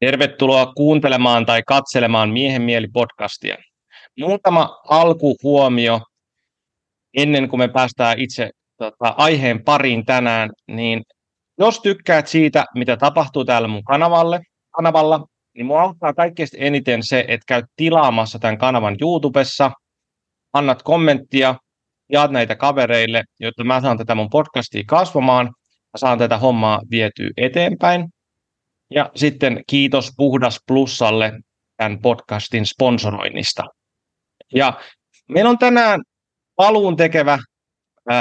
Tervetuloa kuuntelemaan tai katselemaan Miehen mieli podcastia. Muutama alkuhuomio ennen kuin me päästään itse tota, aiheen pariin tänään, niin jos tykkäät siitä, mitä tapahtuu täällä mun kanavalle, kanavalla, niin mua auttaa kaikkein eniten se, että käyt tilaamassa tämän kanavan YouTubessa, annat kommenttia, jaat näitä kavereille, jotta mä saan tätä mun podcastia kasvamaan, ja saan tätä hommaa vietyä eteenpäin. Ja sitten kiitos Puhdas Plussalle tämän podcastin sponsoroinnista. Ja meillä on tänään paluun tekevä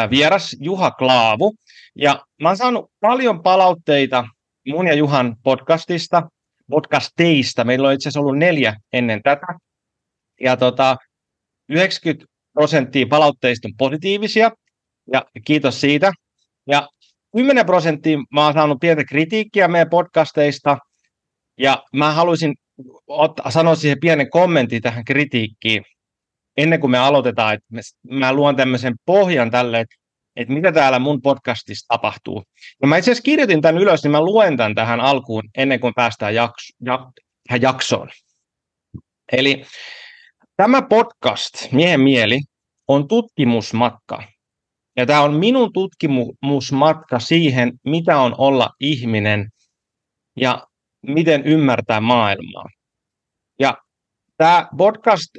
vieras Juha Klaavu. Ja mä oon saanut paljon palautteita mun ja Juhan podcastista, podcasteista. Meillä on itse asiassa ollut neljä ennen tätä. Ja tota, 90 prosenttia palautteista on positiivisia, ja kiitos siitä. Ja 10 prosenttia mä oon saanut pientä kritiikkiä meidän podcasteista, ja mä haluaisin ottaa, sanoa siihen pienen kommentin tähän kritiikkiin, ennen kuin me aloitetaan, että mä luon tämmöisen pohjan tälle, että, että mitä täällä mun podcastissa tapahtuu. Ja mä itse asiassa kirjoitin tämän ylös, niin mä luen tämän tähän alkuun, ennen kuin päästään jakso, jak, jaksoon. Eli tämä podcast, Miehen mieli, on tutkimusmatka ja tämä on minun tutkimusmatka siihen, mitä on olla ihminen ja miten ymmärtää maailmaa. Ja tämä podcast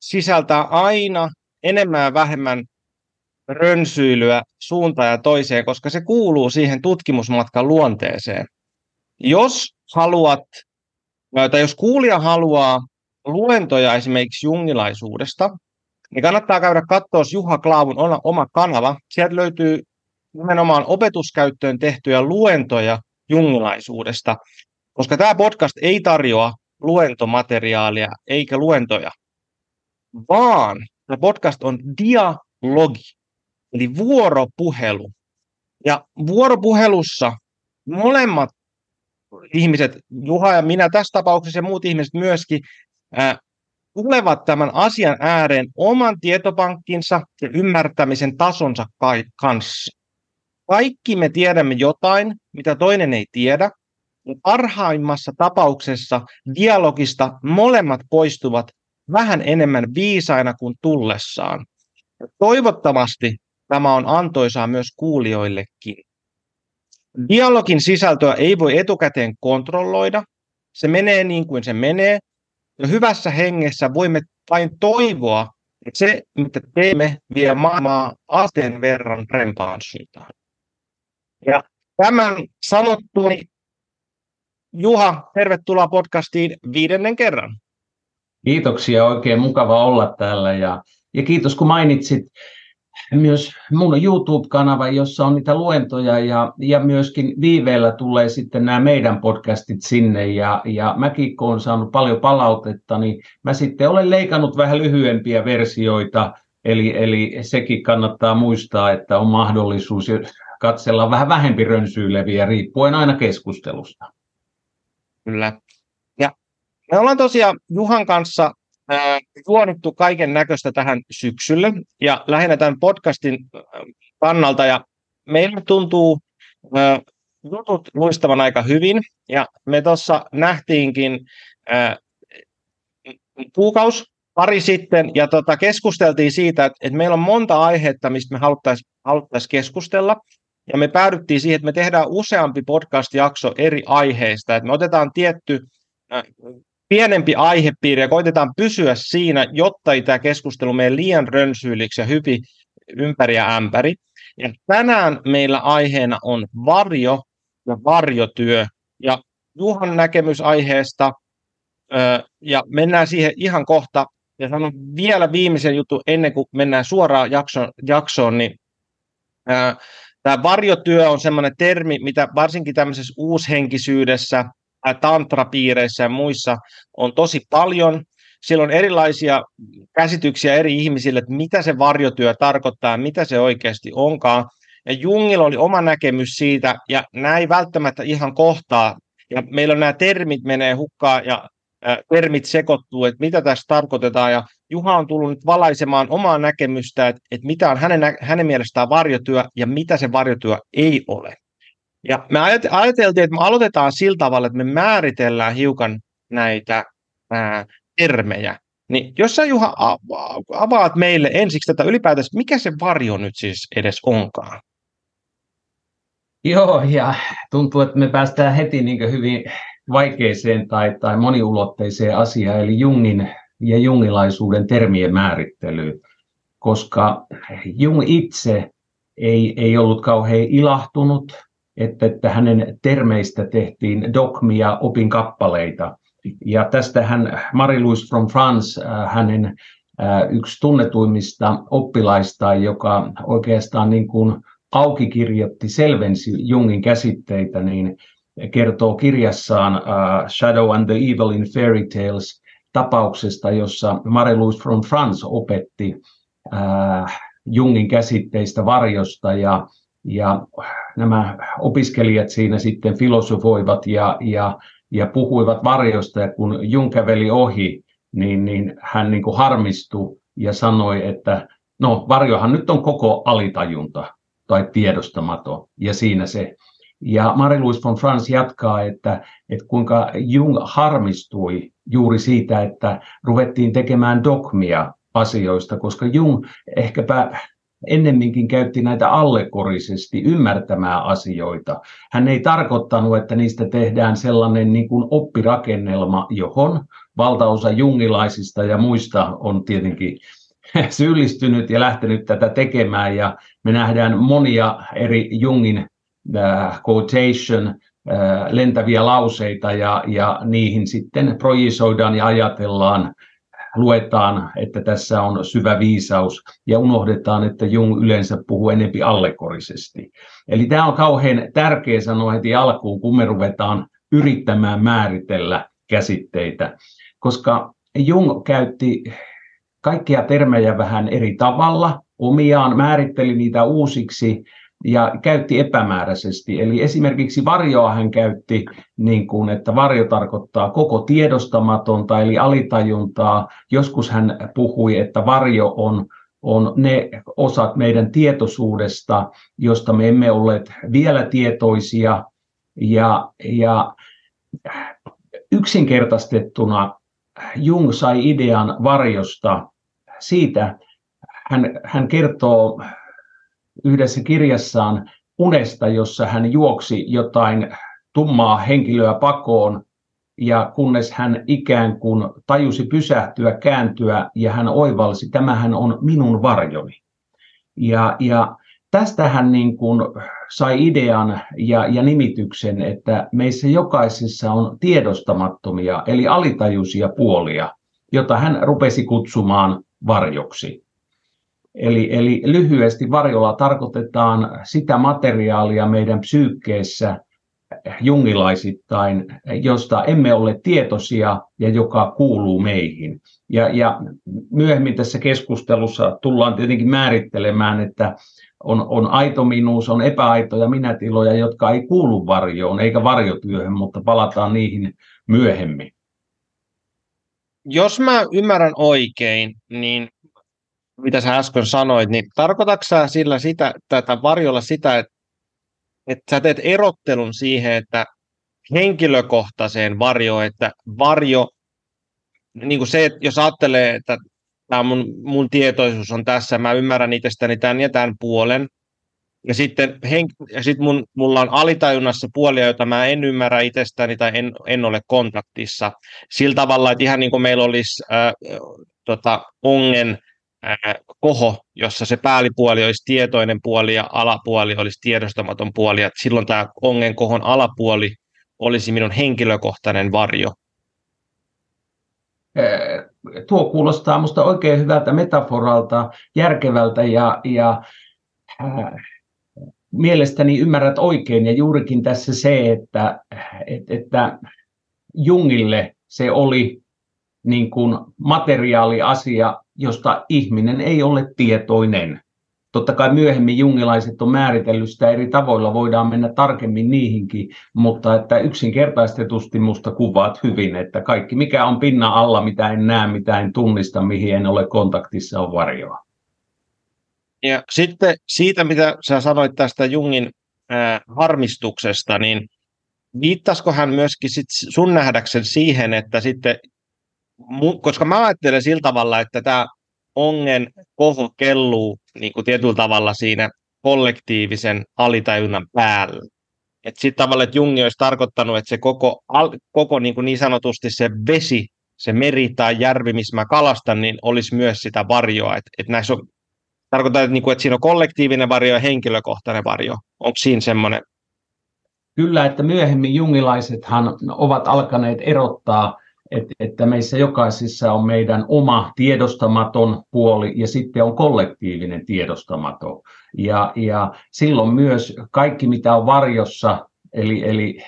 sisältää aina enemmän ja vähemmän rönsyilyä suuntaan ja toiseen, koska se kuuluu siihen tutkimusmatkan luonteeseen. Jos haluat, tai jos kuulija haluaa luentoja esimerkiksi jungilaisuudesta, niin kannattaa käydä katsoa Juha Klaavun oma kanava. Sieltä löytyy nimenomaan opetuskäyttöön tehtyjä luentoja jungilaisuudesta, koska tämä podcast ei tarjoa luentomateriaalia eikä luentoja, vaan tämä podcast on dialogi, eli vuoropuhelu. Ja vuoropuhelussa molemmat ihmiset, Juha ja minä tässä tapauksessa ja muut ihmiset myöskin, tulevat tämän asian ääreen oman tietopankkinsa ja ymmärtämisen tasonsa kanssa. Kaikki me tiedämme jotain, mitä toinen ei tiedä, parhaimmassa tapauksessa dialogista molemmat poistuvat vähän enemmän viisaina kuin tullessaan. Ja toivottavasti tämä on antoisaa myös kuulijoillekin. Dialogin sisältöä ei voi etukäteen kontrolloida. Se menee niin kuin se menee, ja hyvässä hengessä voimme vain toivoa, että se, mitä teemme, vie maailmaa asteen verran rempaan suuntaan. Ja tämän sanottuani, Juha, tervetuloa podcastiin viidennen kerran. Kiitoksia, oikein mukava olla täällä ja, ja kiitos kun mainitsit myös mun YouTube-kanava, jossa on niitä luentoja ja, ja myöskin viiveellä tulee sitten nämä meidän podcastit sinne ja, ja mäkin kun olen saanut paljon palautetta, niin mä sitten olen leikannut vähän lyhyempiä versioita, eli, eli sekin kannattaa muistaa, että on mahdollisuus katsella vähän vähempi rönsyileviä riippuen aina keskustelusta. Kyllä. Ja me ollaan tosiaan Juhan kanssa juonittu kaiken näköistä tähän syksylle. Ja lähinnä tämän podcastin kannalta. Ja meillä tuntuu jutut luistavan aika hyvin. Ja me tuossa nähtiinkin kuukaus pari sitten. Ja tota, keskusteltiin siitä, että, että meillä on monta aihetta, mistä me haluttaisiin haluttais keskustella. Ja me päädyttiin siihen, että me tehdään useampi podcast-jakso eri aiheista, että me otetaan tietty pienempi aihepiiri ja koitetaan pysyä siinä, jotta ei tämä keskustelu mene liian rönsyyliksi ja hypi ympäri ja ämpäri. Ja tänään meillä aiheena on varjo ja varjotyö. Ja Juhan näkemys aiheesta, ja mennään siihen ihan kohta. Ja sanon vielä viimeisen jutun ennen kuin mennään suoraan jaksoon, jaksoon niin tämä varjotyö on sellainen termi, mitä varsinkin tämmöisessä uushenkisyydessä – tantrapiireissä ja muissa on tosi paljon. Siellä on erilaisia käsityksiä eri ihmisille, että mitä se varjotyö tarkoittaa, mitä se oikeasti onkaan. Ja Jungilla oli oma näkemys siitä, ja nämä ei välttämättä ihan kohtaa. Ja meillä on nämä termit menee hukkaan, ja termit sekoittuu, että mitä tässä tarkoitetaan. Ja Juha on tullut nyt valaisemaan omaa näkemystä, että, että mitä on hänen, hänen mielestään varjotyö ja mitä se varjotyö ei ole. Ja me ajateltiin, että me aloitetaan sillä tavalla, että me määritellään hiukan näitä ää, termejä. Niin jos sä Juha avaat meille ensiksi tätä ylipäätään, mikä se varjo nyt siis edes onkaan? Joo, ja tuntuu, että me päästään heti niin hyvin vaikeeseen tai, tai moniulotteiseen asiaan, eli Jungin ja jungilaisuuden termien määrittelyyn, koska Jung itse ei, ei ollut kauhean ilahtunut, että, että hänen termeistä tehtiin dogmia, opinkappaleita. Ja tästähän Marie-Louise from France, äh, hänen äh, yksi tunnetuimmista oppilaistaan, joka oikeastaan niin kuin auki kirjoitti, selvensi Jungin käsitteitä, niin kertoo kirjassaan uh, Shadow and the Evil in Fairy Tales tapauksesta, jossa Marie-Louise from France opetti uh, Jungin käsitteistä varjosta ja, ja nämä opiskelijat siinä sitten filosofoivat ja, ja, ja puhuivat varjosta. Ja kun Jung käveli ohi, niin, niin hän niin kuin harmistui ja sanoi, että no varjohan nyt on koko alitajunta tai tiedostamaton. Ja siinä se. Ja Marie-Louise von Franz jatkaa, että, että kuinka Jung harmistui juuri siitä, että ruvettiin tekemään dogmia asioista, koska Jung ehkäpä ennemminkin käytti näitä allegorisesti ymmärtämään asioita. Hän ei tarkoittanut, että niistä tehdään sellainen niin kuin oppirakennelma, johon valtaosa jungilaisista ja muista on tietenkin syyllistynyt ja lähtenyt tätä tekemään. Ja me nähdään monia eri Jungin quotation, lentäviä lauseita ja, ja niihin sitten projisoidaan ja ajatellaan, luetaan, että tässä on syvä viisaus ja unohdetaan, että Jung yleensä puhuu enempi allegorisesti. Eli tämä on kauhean tärkeä sanoa heti alkuun, kun me ruvetaan yrittämään määritellä käsitteitä, koska Jung käytti kaikkia termejä vähän eri tavalla, omiaan määritteli niitä uusiksi ja käytti epämääräisesti. Eli esimerkiksi varjoa hän käytti niin kuin, että varjo tarkoittaa koko tiedostamatonta eli alitajuntaa. Joskus hän puhui, että varjo on, on ne osat meidän tietoisuudesta, josta me emme olleet vielä tietoisia. Ja, ja yksinkertaistettuna Jung sai idean varjosta siitä, hän, hän kertoo yhdessä kirjassaan unesta, jossa hän juoksi jotain tummaa henkilöä pakoon, ja kunnes hän ikään kuin tajusi pysähtyä, kääntyä, ja hän oivalsi, tämähän on minun varjoni. Ja, ja tästä hän niin kuin sai idean ja, ja nimityksen, että meissä jokaisessa on tiedostamattomia, eli alitajuisia puolia, jota hän rupesi kutsumaan varjoksi. Eli, eli lyhyesti varjolla tarkoitetaan sitä materiaalia meidän psyykkeessä jungilaisittain, josta emme ole tietoisia ja joka kuuluu meihin. Ja, ja myöhemmin tässä keskustelussa tullaan tietenkin määrittelemään, että on, on aito minuus, on epäaitoja minätiloja, jotka ei kuulu varjoon eikä varjotyöhön, mutta palataan niihin myöhemmin. Jos mä ymmärrän oikein, niin mitä sä äsken sanoit, niin tarkoitatko sä sillä sitä, tätä varjolla sitä, että, että sä teet erottelun siihen, että henkilökohtaiseen varjoon, että varjo, niin kuin se, että jos ajattelee, että tämä mun, mun tietoisuus on tässä, mä ymmärrän itsestäni tämän ja tämän puolen, ja sitten hen, ja sit mun, mulla on alitajunnassa puolia, joita mä en ymmärrä itsestäni tai en, en ole kontaktissa. Sillä tavalla, että ihan niin kuin meillä olisi äh, tota, ongen koho, jossa se päällipuoli olisi tietoinen puoli ja alapuoli olisi tiedostamaton puoli. Että silloin tämä ongen kohon alapuoli olisi minun henkilökohtainen varjo. Tuo kuulostaa minusta oikein hyvältä metaforalta, järkevältä ja, ja äh, mielestäni ymmärrät oikein. Ja juurikin tässä se, että, että, että Jungille se oli niin kuin materiaaliasia, josta ihminen ei ole tietoinen. Totta kai myöhemmin jungilaiset on määritellyt sitä eri tavoilla, voidaan mennä tarkemmin niihinkin, mutta että yksinkertaistetusti musta kuvaat hyvin, että kaikki mikä on pinnan alla, mitä en näe, mitä en tunnista, mihin en ole kontaktissa, on varjoa. Ja sitten siitä, mitä sä sanoit tästä Jungin ää, harmistuksesta, niin viittasko hän myöskin sit sun nähdäksen siihen, että sitten, koska mä ajattelen sillä tavalla, että tämä ongen koho kelluu niin kuin tietyllä tavalla siinä kollektiivisen alitajunnan päällä. Että sitten tavallaan, että Jungi olisi tarkoittanut, että se koko, koko niin, kuin niin sanotusti se vesi, se meri tai järvi, missä mä kalastan, niin olisi myös sitä varjoa. Että et näissä on, tarkoittaa, että, niin kuin, että siinä on kollektiivinen varjo ja henkilökohtainen varjo. Onko siinä semmoinen? Kyllä, että myöhemmin jungilaisethan ovat alkaneet erottaa että meissä jokaisessa on meidän oma tiedostamaton puoli ja sitten on kollektiivinen tiedostamaton. Ja, ja silloin myös kaikki, mitä on varjossa, eli, eli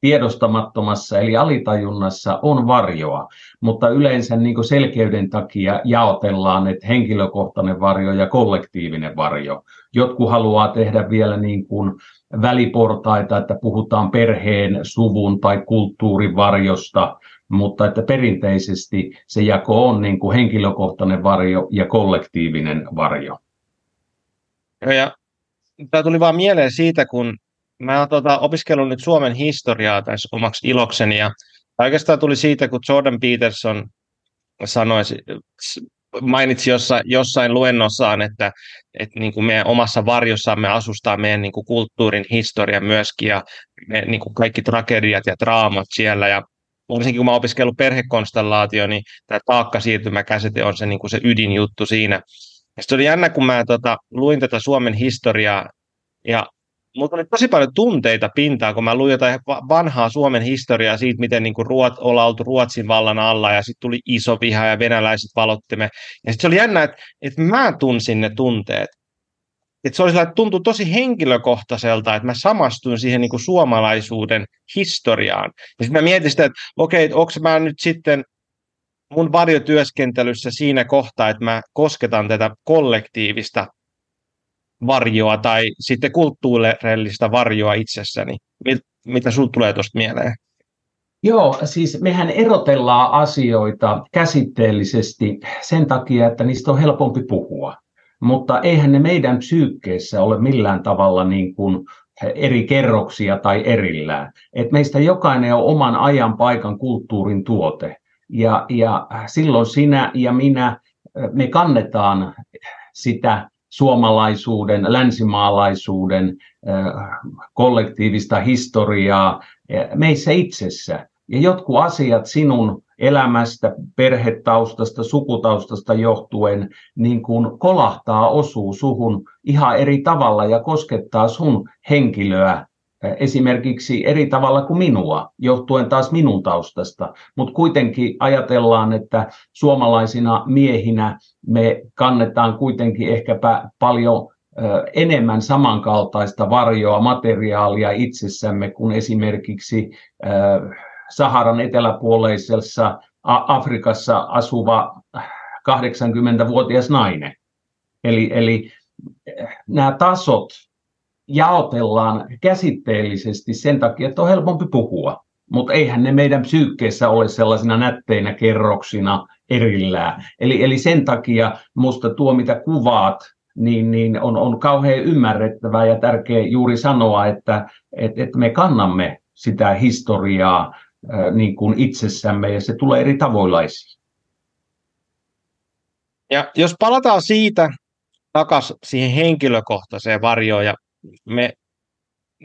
tiedostamattomassa eli alitajunnassa on varjoa, mutta yleensä niin selkeyden takia jaotellaan, että henkilökohtainen varjo ja kollektiivinen varjo. Jotkut haluaa tehdä vielä niin kuin väliportaita, että puhutaan perheen, suvun tai kulttuurin varjosta, mutta että perinteisesti se jako on niin kuin henkilökohtainen varjo ja kollektiivinen varjo. Ja tämä tuli vaan mieleen siitä, kun mä oon tuota, opiskellut nyt Suomen historiaa tässä omaksi ilokseni, ja oikeastaan tuli siitä, kun Jordan Peterson sanoi, mainitsi jossa, jossain luennossaan, että, että niin kuin meidän omassa varjossamme asustaa meidän niin kuin kulttuurin historia myöskin, ja me, niin kuin kaikki tragediat ja draamat siellä, ja varsinkin kun mä opiskellut perhekonstellaatio, niin tämä taakkasiirtymäkäsite on se, niin kuin se ydinjuttu siinä. Ja se oli jännä, kun mä tota, luin tätä Suomen historiaa, ja mulla oli tosi paljon tunteita pintaan, kun mä luin jotain vanhaa Suomen historiaa siitä, miten niin kuin Ruot, ollaan oltu Ruotsin vallan alla, ja sitten tuli iso viha, ja venäläiset valottimme. Ja sitten se oli jännä, että, että mä tunsin ne tunteet että se oli että tuntui tosi henkilökohtaiselta, että mä samastuin siihen niin kuin suomalaisuuden historiaan. Ja sitten mä mietin sitä, että okei, okay, onko mä nyt sitten mun varjotyöskentelyssä siinä kohtaa, että mä kosketan tätä kollektiivista varjoa tai sitten kulttuurillista varjoa itsessäni. Mitä sinulle tulee tuosta mieleen? Joo, siis mehän erotellaan asioita käsitteellisesti sen takia, että niistä on helpompi puhua mutta eihän ne meidän psyykkeessä ole millään tavalla niin kuin eri kerroksia tai erillään. Et meistä jokainen on oman ajan, paikan, kulttuurin tuote. Ja, ja silloin sinä ja minä, me kannetaan sitä suomalaisuuden, länsimaalaisuuden kollektiivista historiaa meissä itsessä. Ja jotkut asiat sinun elämästä, perhetaustasta, sukutaustasta johtuen niin kuin kolahtaa, osuu suhun ihan eri tavalla ja koskettaa sun henkilöä esimerkiksi eri tavalla kuin minua, johtuen taas minun taustasta. Mutta kuitenkin ajatellaan, että suomalaisina miehinä me kannetaan kuitenkin ehkäpä paljon enemmän samankaltaista varjoa, materiaalia itsessämme kuin esimerkiksi Saharan eteläpuoleisessa Afrikassa asuva 80-vuotias nainen. Eli, eli eh, nämä tasot jaotellaan käsitteellisesti sen takia, että on helpompi puhua. Mutta eihän ne meidän psyykkeessä ole sellaisina nätteinä kerroksina erillään. Eli, eli sen takia minusta tuo, mitä kuvaat, niin, niin on, on kauhean ymmärrettävää ja tärkeää juuri sanoa, että et, et me kannamme sitä historiaa niin kuin itsessämme ja se tulee eri tavoilla esiin. Ja jos palataan siitä takaisin siihen henkilökohtaiseen varjoon ja me,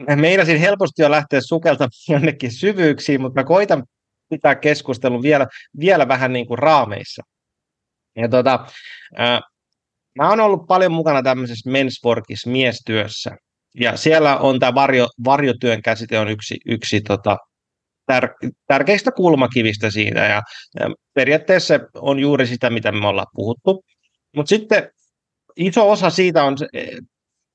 me meinasin helposti jo lähteä sukeltamaan jonnekin syvyyksiin, mutta mä koitan pitää keskustelun vielä, vielä vähän niin kuin raameissa. Ja tota, ää, mä oon ollut paljon mukana tämmöisessä mensforkissa miestyössä, ja siellä on tämä varjo, varjotyön käsite on yksi, yksi tota, tär- tärkeistä kulmakivistä siitä. Ja, ja periaatteessa on juuri sitä, mitä me ollaan puhuttu. Mutta sitten iso osa siitä on,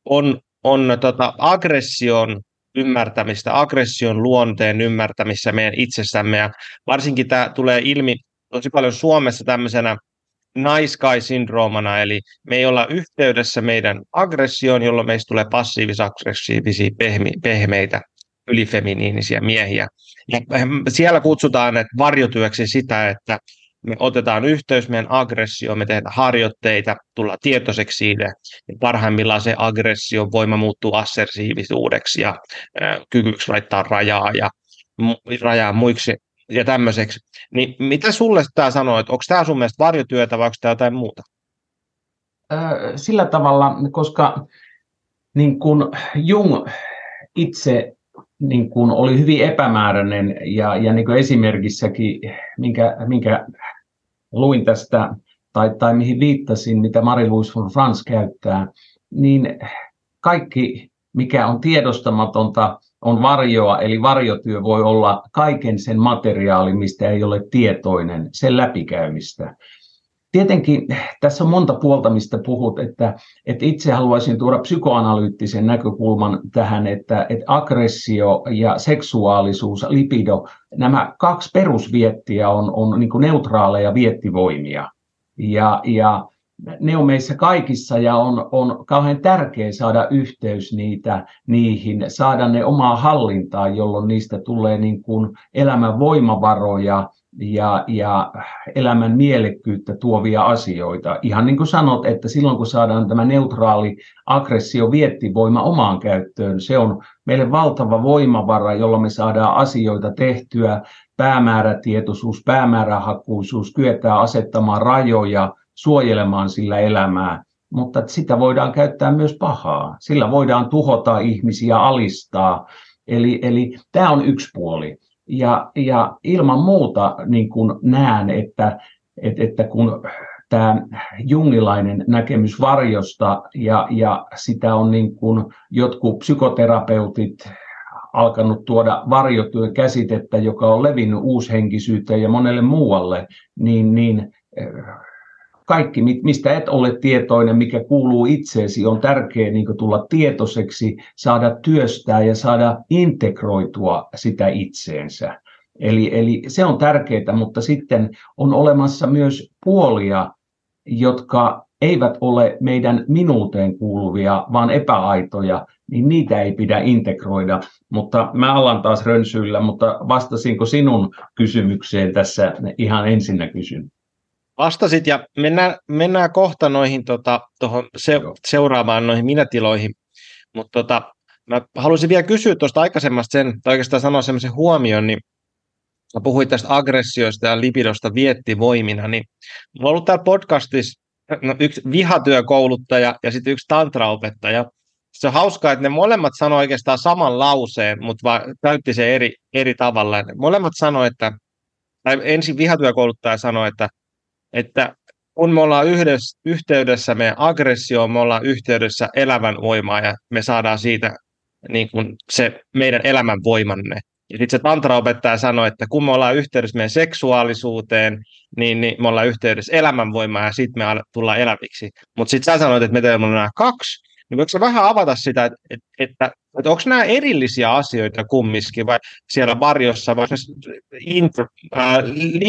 on, on tota aggression ymmärtämistä, aggression luonteen ymmärtämistä meidän itsessämme. Ja varsinkin tämä tulee ilmi tosi paljon Suomessa tämmöisenä nice guy-syndroomana, eli me ei olla yhteydessä meidän aggressioon, jolloin meistä tulee passiivis-aggressiivisia pehmi, pehmeitä ylifeminiinisiä miehiä. Ja siellä kutsutaan että varjotyöksi sitä, että me otetaan yhteys meidän aggressioon, me tehdään harjoitteita, tullaan tietoiseksi siitä, niin parhaimmillaan se aggression voima muuttuu assertiivisuudeksi ja äh, kykyksi laittaa rajaa ja rajaa muiksi ja tämmöiseksi. Niin mitä sulle tämä sanoo, että onko tämä sun mielestä varjotyötä vai onko tämä jotain muuta? Sillä tavalla, koska niin kun Jung itse niin kun oli hyvin epämääräinen ja, ja niin esimerkissäkin, minkä, minkä luin tästä tai, tai mihin viittasin, mitä Marie-Louise von Franz käyttää, niin kaikki, mikä on tiedostamatonta, on varjoa, eli varjotyö voi olla kaiken sen materiaali, mistä ei ole tietoinen, sen läpikäymistä. Tietenkin tässä on monta puolta, mistä puhut, että, että itse haluaisin tuoda psykoanalyyttisen näkökulman tähän, että, että aggressio ja seksuaalisuus, lipido, nämä kaksi perusviettiä on, on niin neutraaleja viettivoimia. Ja, ja ne on meissä kaikissa ja on, on kauhean tärkeää saada yhteys niitä, niihin, saada ne omaa hallintaa, jolloin niistä tulee niin kuin elämän voimavaroja ja, ja elämän mielekkyyttä tuovia asioita. Ihan niin kuin sanot, että silloin kun saadaan tämä neutraali aggressio viettivoima omaan käyttöön, se on meille valtava voimavara, jolla me saadaan asioita tehtyä, päämäärätietoisuus, päämäärähakuisuus, kyetään asettamaan rajoja, suojelemaan sillä elämää, mutta sitä voidaan käyttää myös pahaa. Sillä voidaan tuhota ihmisiä, alistaa. Eli, eli tämä on yksi puoli. Ja, ja ilman muuta niin kuin näen, että, että, että kun tämä jungilainen näkemys varjosta ja, ja sitä on niin kuin jotkut psykoterapeutit alkanut tuoda varjotyön käsitettä, joka on levinnyt uushenkisyyteen ja monelle muualle, niin, niin kaikki, mistä et ole tietoinen, mikä kuuluu itseesi, on tärkeää niin tulla tietoiseksi, saada työstää ja saada integroitua sitä itseensä. Eli, eli se on tärkeää, mutta sitten on olemassa myös puolia, jotka eivät ole meidän minuuteen kuuluvia, vaan epäaitoja, niin niitä ei pidä integroida. Mutta mä alan taas rönsyillä, mutta vastasinko sinun kysymykseen tässä ihan ensinnä kysyn? Vastasit ja mennään, mennään kohta noihin tota, tohon se, seuraavaan noihin minätiloihin, mutta tota, mä haluaisin vielä kysyä tuosta aikaisemmasta sen, tai oikeastaan sanoa semmoisen huomion, niin mä puhuin tästä aggressioista ja lipidosta viettivoimina, niin mulla on ollut täällä podcastissa no, yksi vihatyökouluttaja ja sitten yksi tantraopettaja. Se on hauskaa, että ne molemmat sanoi oikeastaan saman lauseen, mutta vaan käytti se eri, eri tavalla. Ne molemmat sanoi, että tai ensin vihatyökouluttaja sanoi, että että kun me ollaan yhdessä, yhteydessä meidän aggressioon, me ollaan yhteydessä elävän voimaan ja me saadaan siitä niin kuin se meidän elämän voimanne. Ja sitten se tantraopettaja sanoi, että kun me ollaan yhteydessä meidän seksuaalisuuteen, niin, niin me ollaan yhteydessä elämänvoimaan ja sitten me tullaan eläviksi. Mutta sitten sä sanoit, että me teemme nämä kaksi. Niin voiko vähän avata sitä, että, että, että, että onko nämä erillisiä asioita kumminkin vai siellä varjossa, vai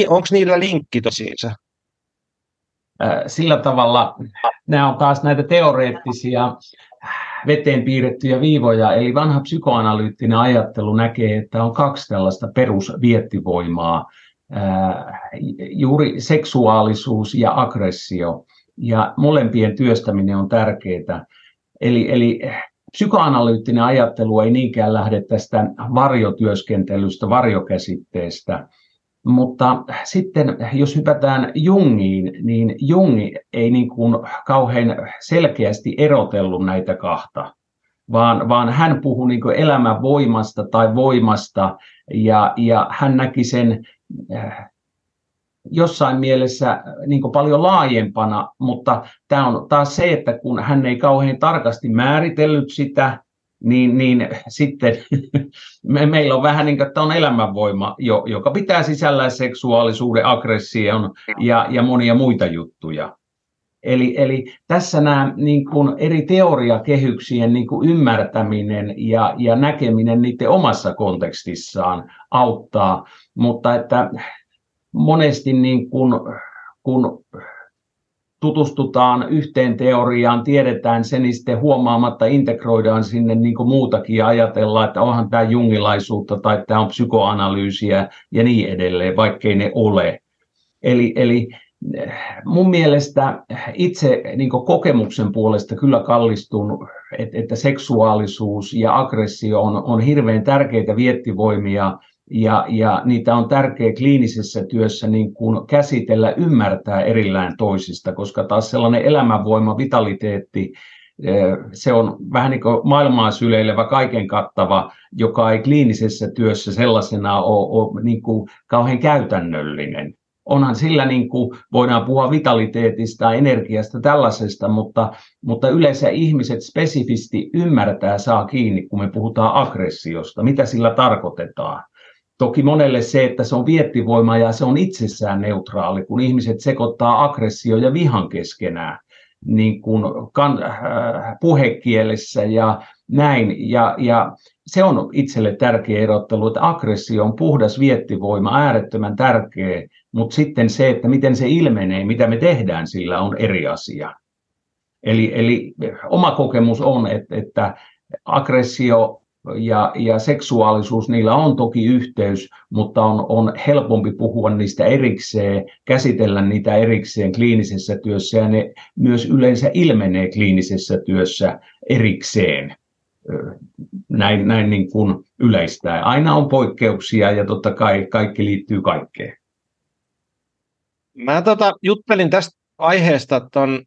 onko niillä linkki tosiinsa? Sillä tavalla nämä on taas näitä teoreettisia veteen piirrettyjä viivoja, eli vanha psykoanalyyttinen ajattelu näkee, että on kaksi tällaista perusviettivoimaa, juuri seksuaalisuus ja aggressio, ja molempien työstäminen on tärkeää. Eli, eli psykoanalyyttinen ajattelu ei niinkään lähde tästä varjotyöskentelystä, varjokäsitteestä, mutta sitten jos hypätään Jungiin, niin Jungi ei niin kuin kauhean selkeästi erotellut näitä kahta, vaan, vaan hän puhui niin kuin elämän voimasta tai voimasta ja, ja hän näki sen äh, jossain mielessä niin kuin paljon laajempana, mutta tämä on taas se, että kun hän ei kauhean tarkasti määritellyt sitä, niin, niin sitten me, meillä on vähän niin kuin, että on elämänvoima, jo, joka pitää sisällään seksuaalisuuden, aggression ja, ja monia muita juttuja. Eli, eli tässä nämä niin kuin eri teoriakehyksien niin kuin ymmärtäminen ja, ja näkeminen niiden omassa kontekstissaan auttaa, mutta että monesti niin kuin, kun tutustutaan yhteen teoriaan, tiedetään se, niin sitten huomaamatta integroidaan sinne niin kuin muutakin ja ajatellaan, että onhan tämä jungilaisuutta tai tämä on psykoanalyysiä ja niin edelleen, vaikkei ne ole. Eli, eli mun mielestä itse niin kokemuksen puolesta kyllä kallistun, että, että seksuaalisuus ja aggressio on, on hirveän tärkeitä viettivoimia ja, ja niitä on tärkeä kliinisessä työssä niin kuin käsitellä, ymmärtää erillään toisista, koska taas sellainen elämänvoima, vitaliteetti, se on vähän niin kuin maailmaa syleilevä, kaiken kattava, joka ei kliinisessä työssä sellaisena ole, ole niin kuin kauhean käytännöllinen onhan sillä niin kuin, voidaan puhua vitaliteetista, energiasta, tällaisesta, mutta, mutta yleensä ihmiset spesifisti ymmärtää, saa kiinni, kun me puhutaan aggressiosta, mitä sillä tarkoitetaan. Toki monelle se, että se on viettivoima ja se on itsessään neutraali, kun ihmiset sekoittaa aggressio ja vihan keskenään niin kuin kan, äh, puhekielessä ja näin. Ja, ja se on itselle tärkeä erottelu, että aggressio on puhdas viettivoima, äärettömän tärkeä, mutta sitten se, että miten se ilmenee, mitä me tehdään sillä, on eri asia. Eli, eli oma kokemus on, että, että aggressio ja, ja seksuaalisuus, niillä on toki yhteys, mutta on, on helpompi puhua niistä erikseen, käsitellä niitä erikseen kliinisessä työssä ja ne myös yleensä ilmenee kliinisessä työssä erikseen näin, näin niin kuin yleistää. Aina on poikkeuksia ja totta kai kaikki liittyy kaikkeen. Mä tota, juttelin tästä aiheesta tuon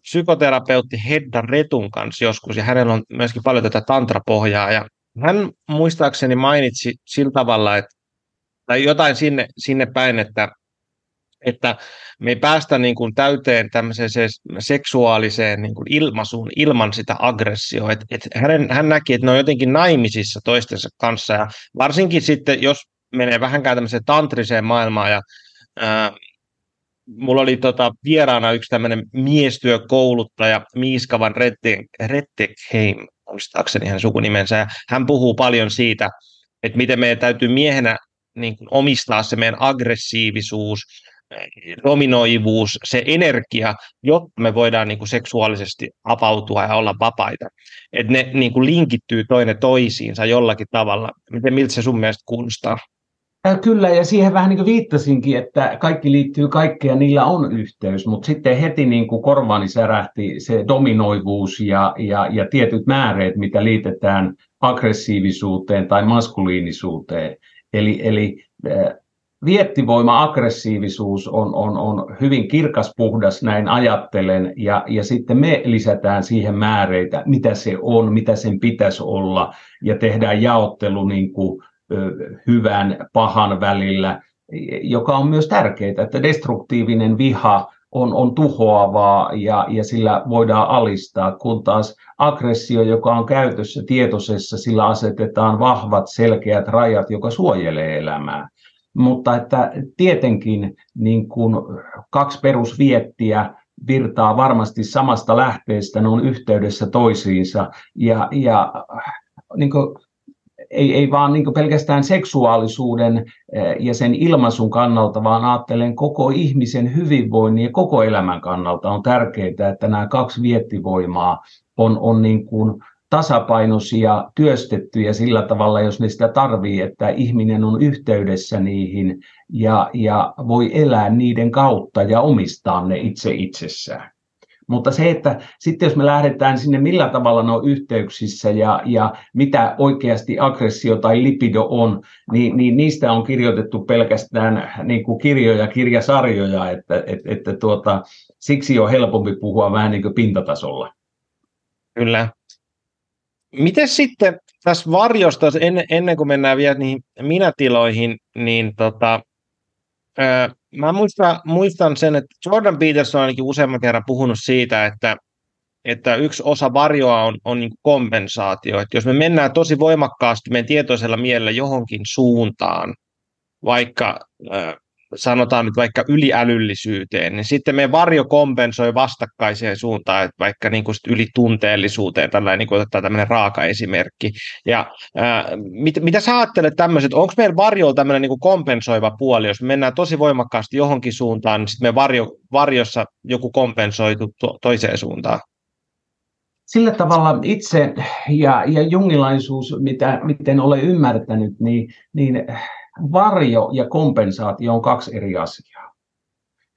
psykoterapeutti Hedda Retun kanssa joskus, ja hänellä on myöskin paljon tätä tantrapohjaa, ja hän muistaakseni mainitsi sillä tavalla, että, tai jotain sinne, sinne päin, että, että me ei päästä niin kuin täyteen tämmöiseen seksuaaliseen niin kuin ilmaisuun ilman sitä aggressioa. Et, et hän, hän näki, että ne on jotenkin naimisissa toistensa kanssa, ja varsinkin sitten, jos menee vähänkään tämmöiseen tantriseen maailmaan, ja ää, mulla oli tota, vieraana yksi tämmöinen miestyökouluttaja, Miiskavan Rettekheim, muistaakseni hän sukunimensä, ja hän puhuu paljon siitä, että miten meidän täytyy miehenä niin kuin omistaa se meidän aggressiivisuus, dominoivuus, se energia, jotta me voidaan niin kuin seksuaalisesti apautua ja olla vapaita. Että ne niin kuin linkittyy toinen toisiinsa jollakin tavalla. Miten, miltä se sun mielestä kuulostaa? Kyllä, ja siihen vähän niin kuin viittasinkin, että kaikki liittyy kaikkeen ja niillä on yhteys, mutta sitten heti niin kuin korvaani särähti se dominoivuus ja, ja, ja tietyt määreet, mitä liitetään aggressiivisuuteen tai maskuliinisuuteen. Eli, eli viettivoima, aggressiivisuus on, on, on hyvin kirkas, puhdas, näin ajattelen, ja, ja sitten me lisätään siihen määreitä, mitä se on, mitä sen pitäisi olla, ja tehdään jaottelu niin kuin hyvän, pahan välillä, joka on myös tärkeää, että destruktiivinen viha on, on tuhoavaa ja, ja sillä voidaan alistaa, kun taas aggressio, joka on käytössä tietoisessa, sillä asetetaan vahvat, selkeät rajat, joka suojelee elämää. Mutta että tietenkin niin kuin kaksi perusviettiä virtaa varmasti samasta lähteestä, ne on yhteydessä toisiinsa ja, ja niin kuin ei, ei vaan niin pelkästään seksuaalisuuden eh, ja sen ilmaisun kannalta, vaan ajattelen koko ihmisen hyvinvoinnin ja koko elämän kannalta on tärkeää, että nämä kaksi viettivoimaa on, on niin kuin tasapainoisia, työstettyjä sillä tavalla, jos ne sitä tarvii, että ihminen on yhteydessä niihin ja, ja voi elää niiden kautta ja omistaa ne itse itsessään. Mutta se, että sitten jos me lähdetään sinne, millä tavalla ne on yhteyksissä ja, ja mitä oikeasti aggressio tai lipido on, niin, niin niistä on kirjoitettu pelkästään niin kuin kirjoja, kirjasarjoja, että, että, että tuota, siksi on helpompi puhua vähän niin kuin pintatasolla. Kyllä. Miten sitten tässä varjosta, ennen, kuin mennään vielä niihin minätiloihin, niin tota, mä muistan, muistan sen, että Jordan Peterson on ainakin useamman kerran puhunut siitä, että, että yksi osa varjoa on, on niin kompensaatio. Että jos me mennään tosi voimakkaasti meidän tietoisella mielellä johonkin suuntaan, vaikka sanotaan nyt vaikka yliälyllisyyteen, niin sitten me varjo kompensoi vastakkaiseen suuntaan, että vaikka niin kuin ylitunteellisuuteen, tällainen niin kuin otetaan tämmöinen raaka esimerkki. Ja ää, mit, mitä sä ajattelet tämmöiset, onko meidän varjolla tämmöinen niin kuin kompensoiva puoli, jos me mennään tosi voimakkaasti johonkin suuntaan, niin sitten me varjo, varjossa joku kompensoitu to, toiseen suuntaan? Sillä tavalla itse ja, ja jungilaisuus, mitä, miten olen ymmärtänyt, niin, niin varjo ja kompensaatio on kaksi eri asiaa.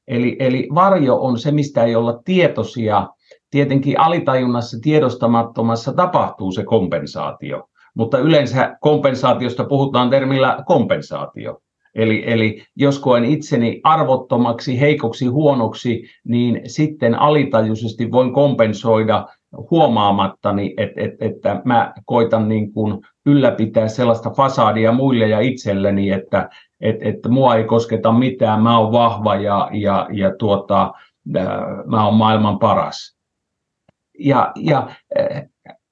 Eli, eli varjo on se, mistä ei olla tietoisia. Tietenkin alitajunnassa tiedostamattomassa tapahtuu se kompensaatio, mutta yleensä kompensaatiosta puhutaan termillä kompensaatio. Eli, eli jos koen itseni arvottomaksi, heikoksi, huonoksi, niin sitten alitajuisesti voin kompensoida huomaamattani, että, että, että mä koitan niin kuin ylläpitää sellaista fasadia muille ja itselleni, että, että, että mua ei kosketa mitään, mä oon vahva ja, ja, ja tuota, mä oon maailman paras. Ja, ja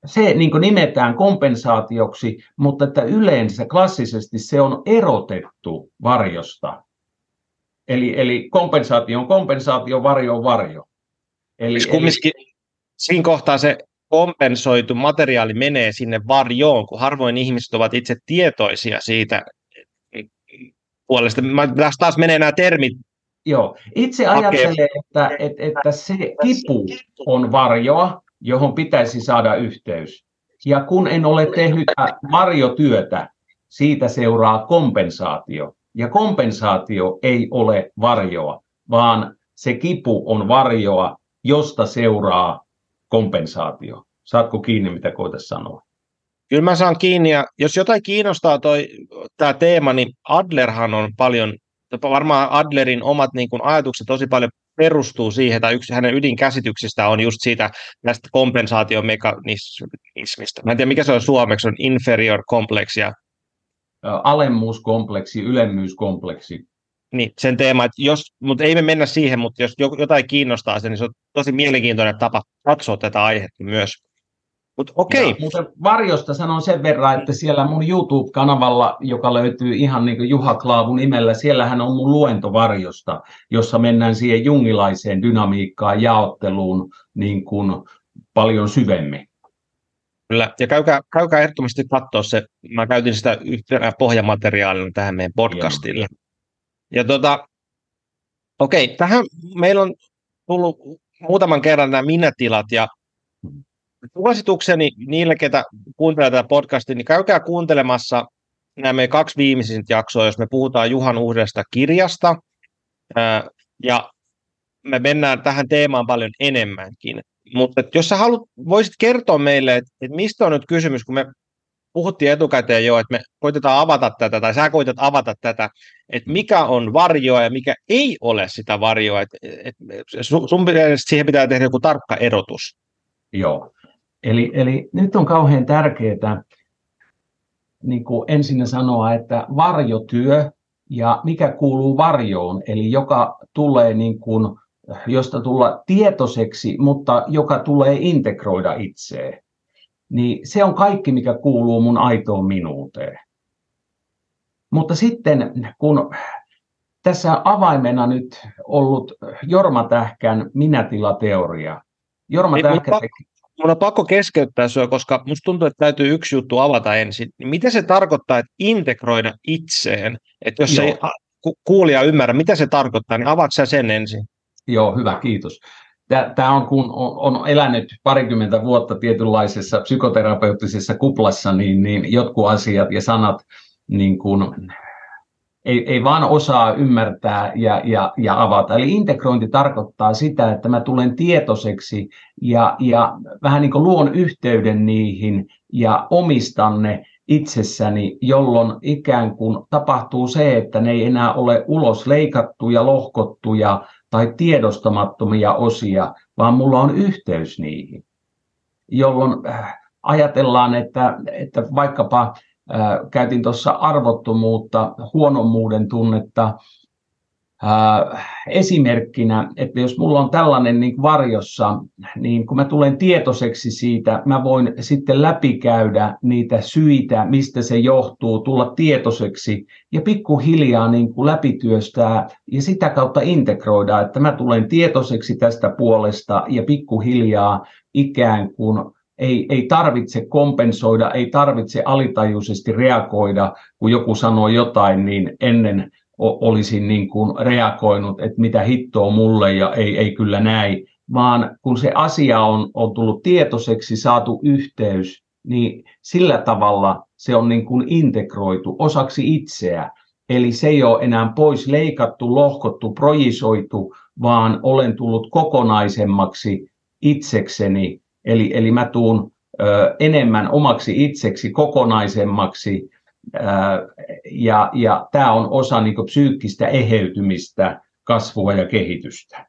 se niin nimetään kompensaatioksi, mutta että yleensä klassisesti se on erotettu varjosta. Eli, eli kompensaatio on kompensaatio, varjo on varjo. Eli, kumminkin eli... siinä kohtaa se kompensoitu materiaali menee sinne varjoon, kun harvoin ihmiset ovat itse tietoisia siitä puolesta. Tässä taas menee nämä termit. Joo, itse ajattelen, että, että, että se kipu on varjoa, johon pitäisi saada yhteys. Ja kun en ole tehnyt varjotyötä, siitä seuraa kompensaatio. Ja kompensaatio ei ole varjoa, vaan se kipu on varjoa, josta seuraa kompensaatio. Saatko kiinni, mitä koita sanoa? Kyllä mä saan kiinni, ja jos jotain kiinnostaa tämä teema, niin Adlerhan on paljon, varmaan Adlerin omat niin kun, ajatukset tosi paljon perustuu siihen, tai yksi hänen ydinkäsityksistä on just siitä tästä kompensaatiomekanismista. Mä en tiedä, mikä se on suomeksi, on inferior kompleksia. Alemmuuskompleksi, ylemmyyskompleksi. Niin, sen teema, että jos, mutta ei me mennä siihen, mutta jos jotain kiinnostaa se, niin se on tosi mielenkiintoinen tapa katsoa tätä aihetta myös. Mut okei. Okay. mutta varjosta sanon sen verran, että siellä mun YouTube-kanavalla, joka löytyy ihan niin kuin Juha Klaavun nimellä, siellähän on mun luento varjosta, jossa mennään siihen jungilaiseen dynamiikkaan, jaotteluun niin kuin paljon syvemmin. Kyllä, ja käykää, käykää ehdottomasti katsoa se. Mä käytin sitä yhtenä pohjamateriaalina tähän meidän podcastille. Joo. Ja tota, okei, okay, tähän meillä on tullut muutaman kerran nämä minätilat, ja suositukseni niille, ketä kuuntelee tätä podcastia, niin käykää kuuntelemassa nämä meidän kaksi viimeisintä jaksoa, jos me puhutaan Juhan uudesta kirjasta, ja me mennään tähän teemaan paljon enemmänkin. Mutta jos sä haluat, voisit kertoa meille, että, että mistä on nyt kysymys, kun me puhuttiin etukäteen jo, että me koitetaan avata tätä, tai sä koitat avata tätä, että mikä on varjoa ja mikä ei ole sitä varjoa. Että, että sun, sun siihen pitää tehdä joku tarkka erotus. Joo. Eli, eli nyt on kauhean tärkeää niin kuin ensin sanoa, että varjotyö ja mikä kuuluu varjoon, eli joka tulee niin kuin, josta tulla tietoiseksi, mutta joka tulee integroida itseen, niin se on kaikki, mikä kuuluu mun aitoon minuuteen. Mutta sitten kun tässä avaimena nyt ollut Jorma Tähkän minätilateoria. Jorma niin, Tähkä teki mun on pakko keskeyttää sinua, koska musta tuntuu, että täytyy yksi juttu avata ensin. Mitä se tarkoittaa, että integroida itseen? Että jos Joo. ei kuulija ymmärrä, mitä se tarkoittaa, niin avaat sä sen ensin. Joo, hyvä, kiitos. Tämä on, kun on, elänyt parikymmentä vuotta tietynlaisessa psykoterapeuttisessa kuplassa, niin, niin jotkut asiat ja sanat niin kuin ei, ei vaan osaa ymmärtää ja, ja, ja avata. Eli integrointi tarkoittaa sitä, että mä tulen tietoiseksi ja, ja vähän niin kuin luon yhteyden niihin ja omistan ne itsessäni, jolloin ikään kuin tapahtuu se, että ne ei enää ole ulos leikattuja, lohkottuja tai tiedostamattomia osia, vaan mulla on yhteys niihin. Jolloin äh, ajatellaan, että, että vaikkapa käytin tuossa arvottomuutta, huonommuuden tunnetta esimerkkinä, että jos mulla on tällainen niin varjossa, niin kun mä tulen tietoiseksi siitä, mä voin sitten läpikäydä niitä syitä, mistä se johtuu, tulla tietoiseksi ja pikkuhiljaa niin kuin läpityöstää ja sitä kautta integroida, että mä tulen tietoiseksi tästä puolesta ja pikkuhiljaa ikään kuin ei, ei tarvitse kompensoida, ei tarvitse alitajuisesti reagoida, kun joku sanoo jotain, niin ennen olisin niin kuin reagoinut, että mitä hittoa mulle ja ei, ei kyllä näin, vaan kun se asia on, on tullut tietoiseksi, saatu yhteys, niin sillä tavalla se on niin kuin integroitu osaksi itseä. Eli se ei ole enää pois leikattu, lohkottu, projisoitu, vaan olen tullut kokonaisemmaksi itsekseni. Eli, eli mä tuun ö, enemmän omaksi itseksi, kokonaisemmaksi. Ja ja tämä on osa niin psyykkistä eheytymistä, kasvua ja kehitystä.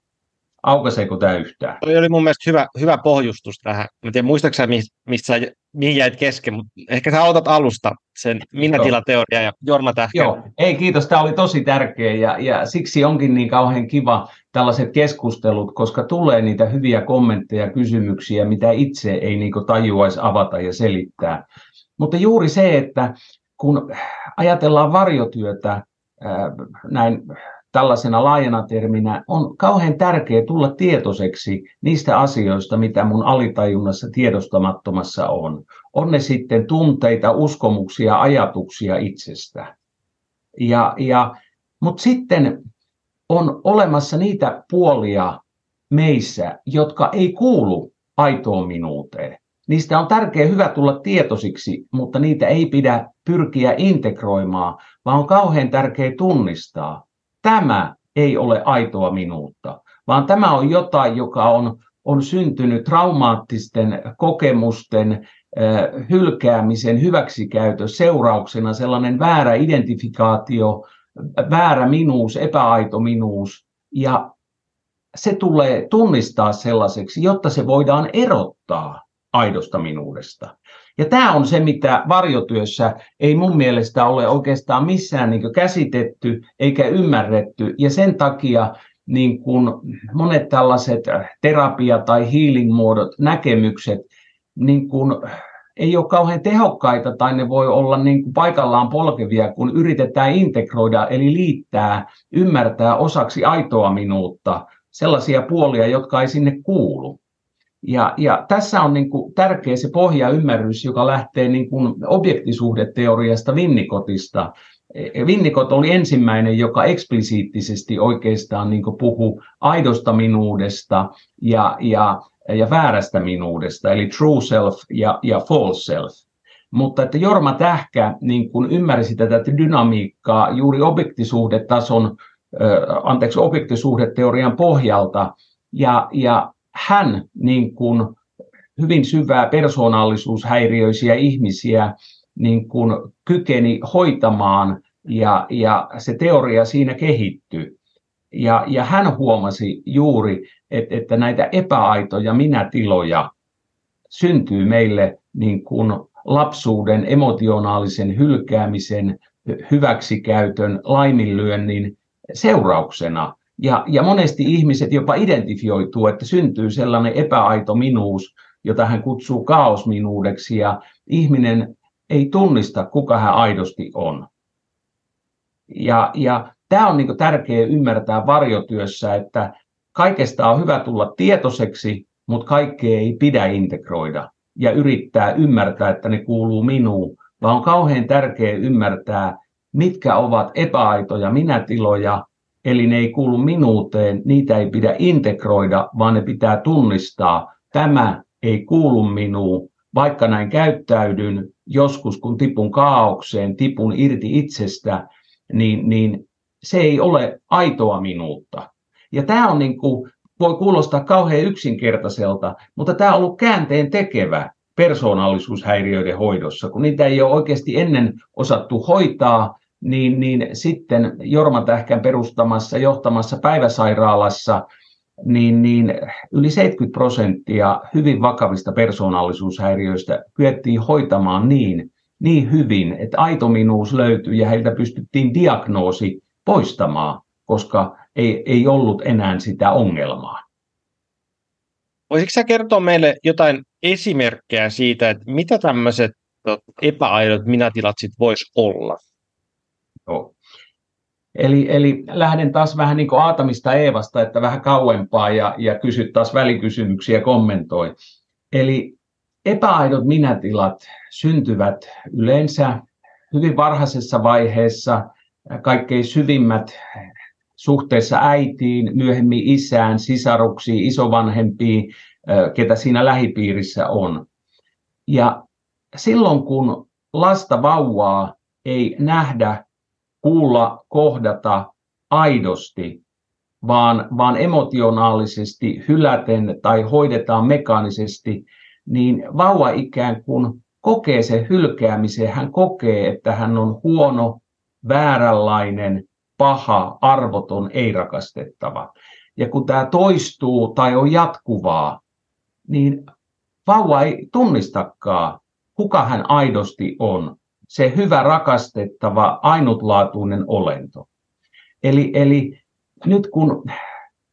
Aukaseeko tämä yhtään? Toi oli mun mielestä hyvä, hyvä pohjustus tähän. Mä tiedän, muistaaksä, mistä sä, mihin jäit kesken, mutta ehkä sä autat alusta sen minä-tilateoria ja Jorma Tähkä. Joo, ei kiitos, tämä oli tosi tärkeä ja, ja siksi onkin niin kauhean kiva tällaiset keskustelut, koska tulee niitä hyviä kommentteja ja kysymyksiä, mitä itse ei niin tajuaisi avata ja selittää. Mutta juuri se, että kun ajatellaan varjotyötä näin tällaisena laajana terminä, on kauhean tärkeää tulla tietoiseksi niistä asioista, mitä mun alitajunnassa tiedostamattomassa on. On ne sitten tunteita, uskomuksia, ajatuksia itsestä. Ja, ja, Mutta sitten on olemassa niitä puolia meissä, jotka ei kuulu aitoon minuuteen. Niistä on tärkeää hyvä tulla tietoisiksi, mutta niitä ei pidä pyrkiä integroimaan, vaan on kauhean tärkeää tunnistaa, tämä ei ole aitoa minuutta, vaan tämä on jotain, joka on, on syntynyt traumaattisten kokemusten, äh, hylkäämisen, hyväksikäytön seurauksena sellainen väärä identifikaatio, väärä minuus, epäaito minuus, ja se tulee tunnistaa sellaiseksi, jotta se voidaan erottaa aidosta minuudesta. Ja tämä on se, mitä varjotyössä ei mun mielestä ole oikeastaan missään niin käsitetty eikä ymmärretty. Ja sen takia niin kun monet tällaiset terapia- tai healing-muodot, näkemykset, niin kun ei ole kauhean tehokkaita tai ne voi olla niin kuin paikallaan polkevia, kun yritetään integroida eli liittää, ymmärtää osaksi aitoa minuutta sellaisia puolia, jotka ei sinne kuulu. Ja, ja tässä on niin kuin tärkeä se pohjaymmärrys, joka lähtee niin kuin objektisuhdeteoriasta Winnicottista. Winnicott oli ensimmäinen, joka eksplisiittisesti oikeastaan niin puhuu aidosta minuudesta ja, ja, ja väärästä minuudesta, eli true self ja, ja false self. Mutta että Jorma Tähkä niin kuin ymmärsi tätä dynamiikkaa juuri objektisuhdetason, anteeksi, objektisuhdeteorian pohjalta, ja, ja hän niin kuin hyvin syvää persoonallisuushäiriöisiä ihmisiä niin kuin kykeni hoitamaan ja, ja se teoria siinä kehittyi. Ja, ja hän huomasi juuri, että, että näitä epäaitoja minätiloja syntyy meille niin kuin lapsuuden emotionaalisen hylkäämisen, hyväksikäytön, laiminlyönnin seurauksena. Ja, ja monesti ihmiset jopa identifioituu, että syntyy sellainen epäaito minuus, jota hän kutsuu kaosminuudeksi, ja ihminen ei tunnista, kuka hän aidosti on. Ja, ja tämä on niin tärkeää ymmärtää varjotyössä, että kaikesta on hyvä tulla tietoiseksi, mutta kaikkea ei pidä integroida ja yrittää ymmärtää, että ne kuuluu minuun, vaan on kauhean tärkeää ymmärtää, mitkä ovat epäaitoja minätiloja eli ne ei kuulu minuuteen, niitä ei pidä integroida, vaan ne pitää tunnistaa. Tämä ei kuulu minuun, vaikka näin käyttäydyn joskus, kun tipun kaaukseen, tipun irti itsestä, niin, niin se ei ole aitoa minuutta. Ja tämä on niin kuin, voi kuulostaa kauhean yksinkertaiselta, mutta tämä on ollut käänteen tekevä persoonallisuushäiriöiden hoidossa, kun niitä ei ole oikeasti ennen osattu hoitaa, niin, niin sitten Jorma Tähkän perustamassa, johtamassa päiväsairaalassa, niin, niin yli 70 prosenttia hyvin vakavista persoonallisuushäiriöistä kyettiin hoitamaan niin, niin hyvin, että aitominuus löytyi ja heiltä pystyttiin diagnoosi poistamaan, koska ei, ei ollut enää sitä ongelmaa. Voisitko sä kertoa meille jotain esimerkkejä siitä, että mitä tämmöiset epäaidot minätilat sitten voisi olla? Joo. Eli, eli lähden taas vähän niin kuin Aatamista Eevasta, että vähän kauempaa ja, ja kysyt taas välikysymyksiä ja kommentoi. Eli epäaidot minätilat syntyvät yleensä hyvin varhaisessa vaiheessa, kaikkein syvimmät suhteessa äitiin, myöhemmin isään, sisaruksiin, isovanhempiin, ketä siinä lähipiirissä on. Ja silloin kun lasta vauvaa ei nähdä kuulla, kohdata aidosti, vaan, vaan emotionaalisesti hyläten tai hoidetaan mekaanisesti, niin vauva ikään kuin kokee sen hylkäämisen, hän kokee, että hän on huono, vääränlainen, paha, arvoton, ei rakastettava. Ja kun tämä toistuu tai on jatkuvaa, niin vauva ei tunnistakaan, kuka hän aidosti on. Se hyvä, rakastettava, ainutlaatuinen olento. Eli, eli nyt kun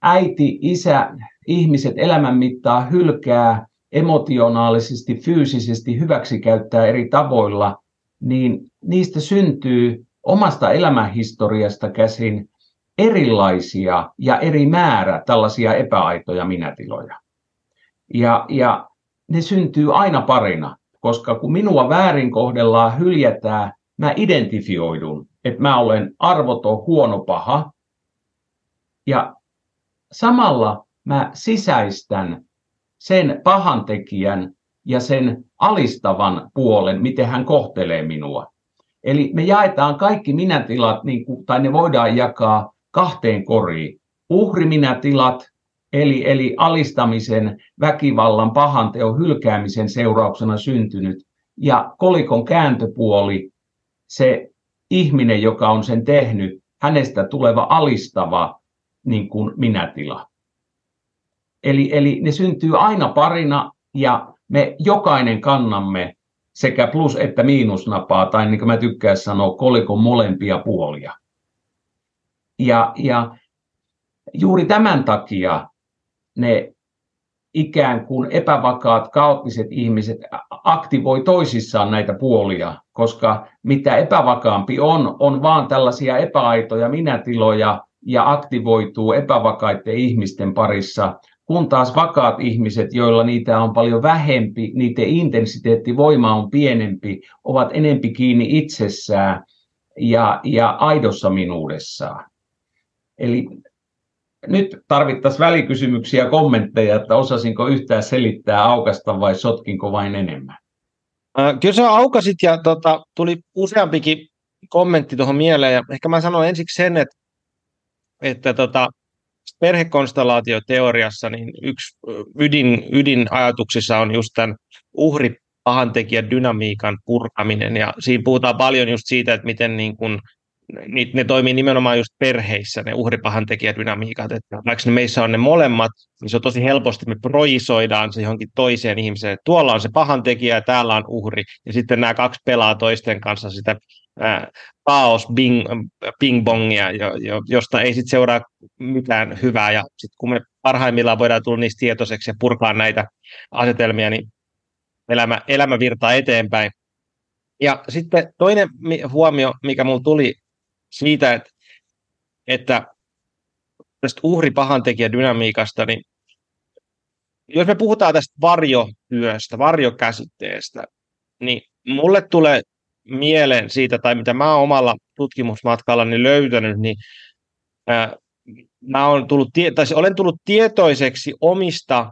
äiti, isä, ihmiset elämän mittaa hylkää emotionaalisesti, fyysisesti, hyväksikäyttää eri tavoilla, niin niistä syntyy omasta elämänhistoriasta käsin erilaisia ja eri määrä tällaisia epäaitoja minätiloja. Ja, ja ne syntyy aina parina, koska kun minua väärin kohdellaan, hyljätään, mä identifioidun, että mä olen arvoton, huono, paha. Ja samalla mä sisäistän sen pahantekijän ja sen alistavan puolen, miten hän kohtelee minua. Eli me jaetaan kaikki minätilat, niin tai ne voidaan jakaa kahteen koriin. Uhriminätilat, eli, eli alistamisen, väkivallan, pahan teon, hylkäämisen seurauksena syntynyt, ja kolikon kääntöpuoli, se ihminen, joka on sen tehnyt, hänestä tuleva alistava niin kuin minätila. Eli, eli ne syntyy aina parina ja me jokainen kannamme sekä plus- että miinusnapaa, tai niin kuin mä tykkään sanoa, kolikon molempia puolia. Ja, ja juuri tämän takia ne ikään kuin epävakaat, kaoottiset ihmiset aktivoi toisissaan näitä puolia, koska mitä epävakaampi on, on vaan tällaisia epäaitoja minätiloja ja aktivoituu epävakaiden ihmisten parissa kun taas vakaat ihmiset, joilla niitä on paljon vähempi, niiden intensiteetti, voima on pienempi, ovat enempi kiinni itsessään ja, ja aidossa minuudessaan. Eli nyt tarvittaisiin välikysymyksiä ja kommentteja, että osasinko yhtään selittää, aukasta vai sotkinko vain enemmän? Kyllä sä aukasit ja tota, tuli useampikin kommentti tuohon mieleen. Ja ehkä mä sanon ensiksi sen, että, että tota, perhekonstellaatioteoriassa niin yksi ydin, ydinajatuksissa on just tämän uhri pahantekijän dynamiikan purkaminen, ja siinä puhutaan paljon just siitä, että miten niin kun, ne, ne toimii nimenomaan just perheissä, ne uhripahantekijädynamiikat, että vaikka ne meissä on ne molemmat, niin se on tosi helposti, me projisoidaan se johonkin toiseen ihmiseen, tuolla on se pahantekijä ja täällä on uhri, ja sitten nämä kaksi pelaa toisten kanssa sitä kaos bing, ping-bongia, jo, jo, josta ei sitten seuraa mitään hyvää. Ja sitten kun me parhaimmillaan voidaan tulla niistä tietoiseksi ja purkaa näitä asetelmia, niin elämä, elämä virtaa eteenpäin. Ja sitten toinen huomio, mikä mulla tuli siitä, että, että tästä uhripahantekijädynamiikasta, niin jos me puhutaan tästä varjotyöstä, varjokäsitteestä, niin mulle tulee mieleen siitä, tai mitä mä oon omalla tutkimusmatkallani löytänyt, niin ää, mä olen tullut, tai olen tullut tietoiseksi omista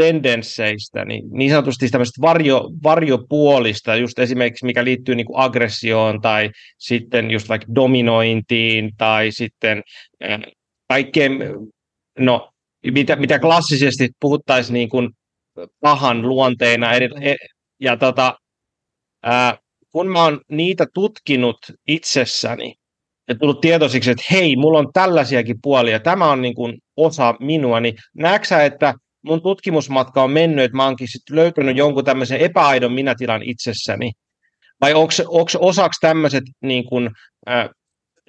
tendensseistä, niin, niin sanotusti tämmöistä varjo, varjopuolista, just esimerkiksi mikä liittyy niin kuin aggressioon tai sitten just vaikka dominointiin tai sitten äh, kaikkeen, no mitä, mitä klassisesti puhuttaisiin niin kuin pahan luonteena eri, e, ja tota, ää, kun mä oon niitä tutkinut itsessäni ja tullut tietoisiksi, että hei, mulla on tällaisiakin puolia, tämä on niin kuin osa minua, niin näetkö että mun tutkimusmatka on mennyt, että mä oonkin sit löytänyt jonkun tämmöisen epäaidon minätilan itsessäni, vai onko, osaksi tämmöiset niin äh,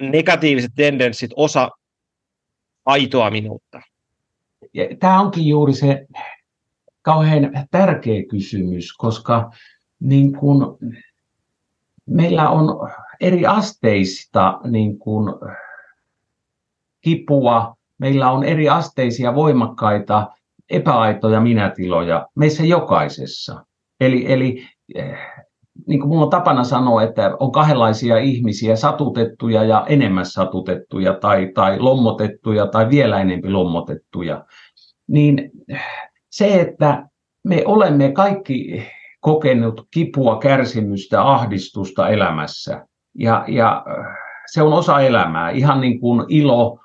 negatiiviset tendenssit osa aitoa minuutta? Tämä onkin juuri se kauhean tärkeä kysymys, koska niin kun, meillä on eri asteista niin kuin, kipua, meillä on eri asteisia voimakkaita epäaitoja minätiloja meissä jokaisessa. Eli, eli eh, niin kuin minulla on tapana sanoa, että on kahdenlaisia ihmisiä, satutettuja ja enemmän satutettuja, tai, tai lommotettuja, tai vielä enemmän lommotettuja. Niin eh, se, että me olemme kaikki kokenut kipua, kärsimystä, ahdistusta elämässä. Ja, ja se on osa elämää, ihan niin kuin ilo,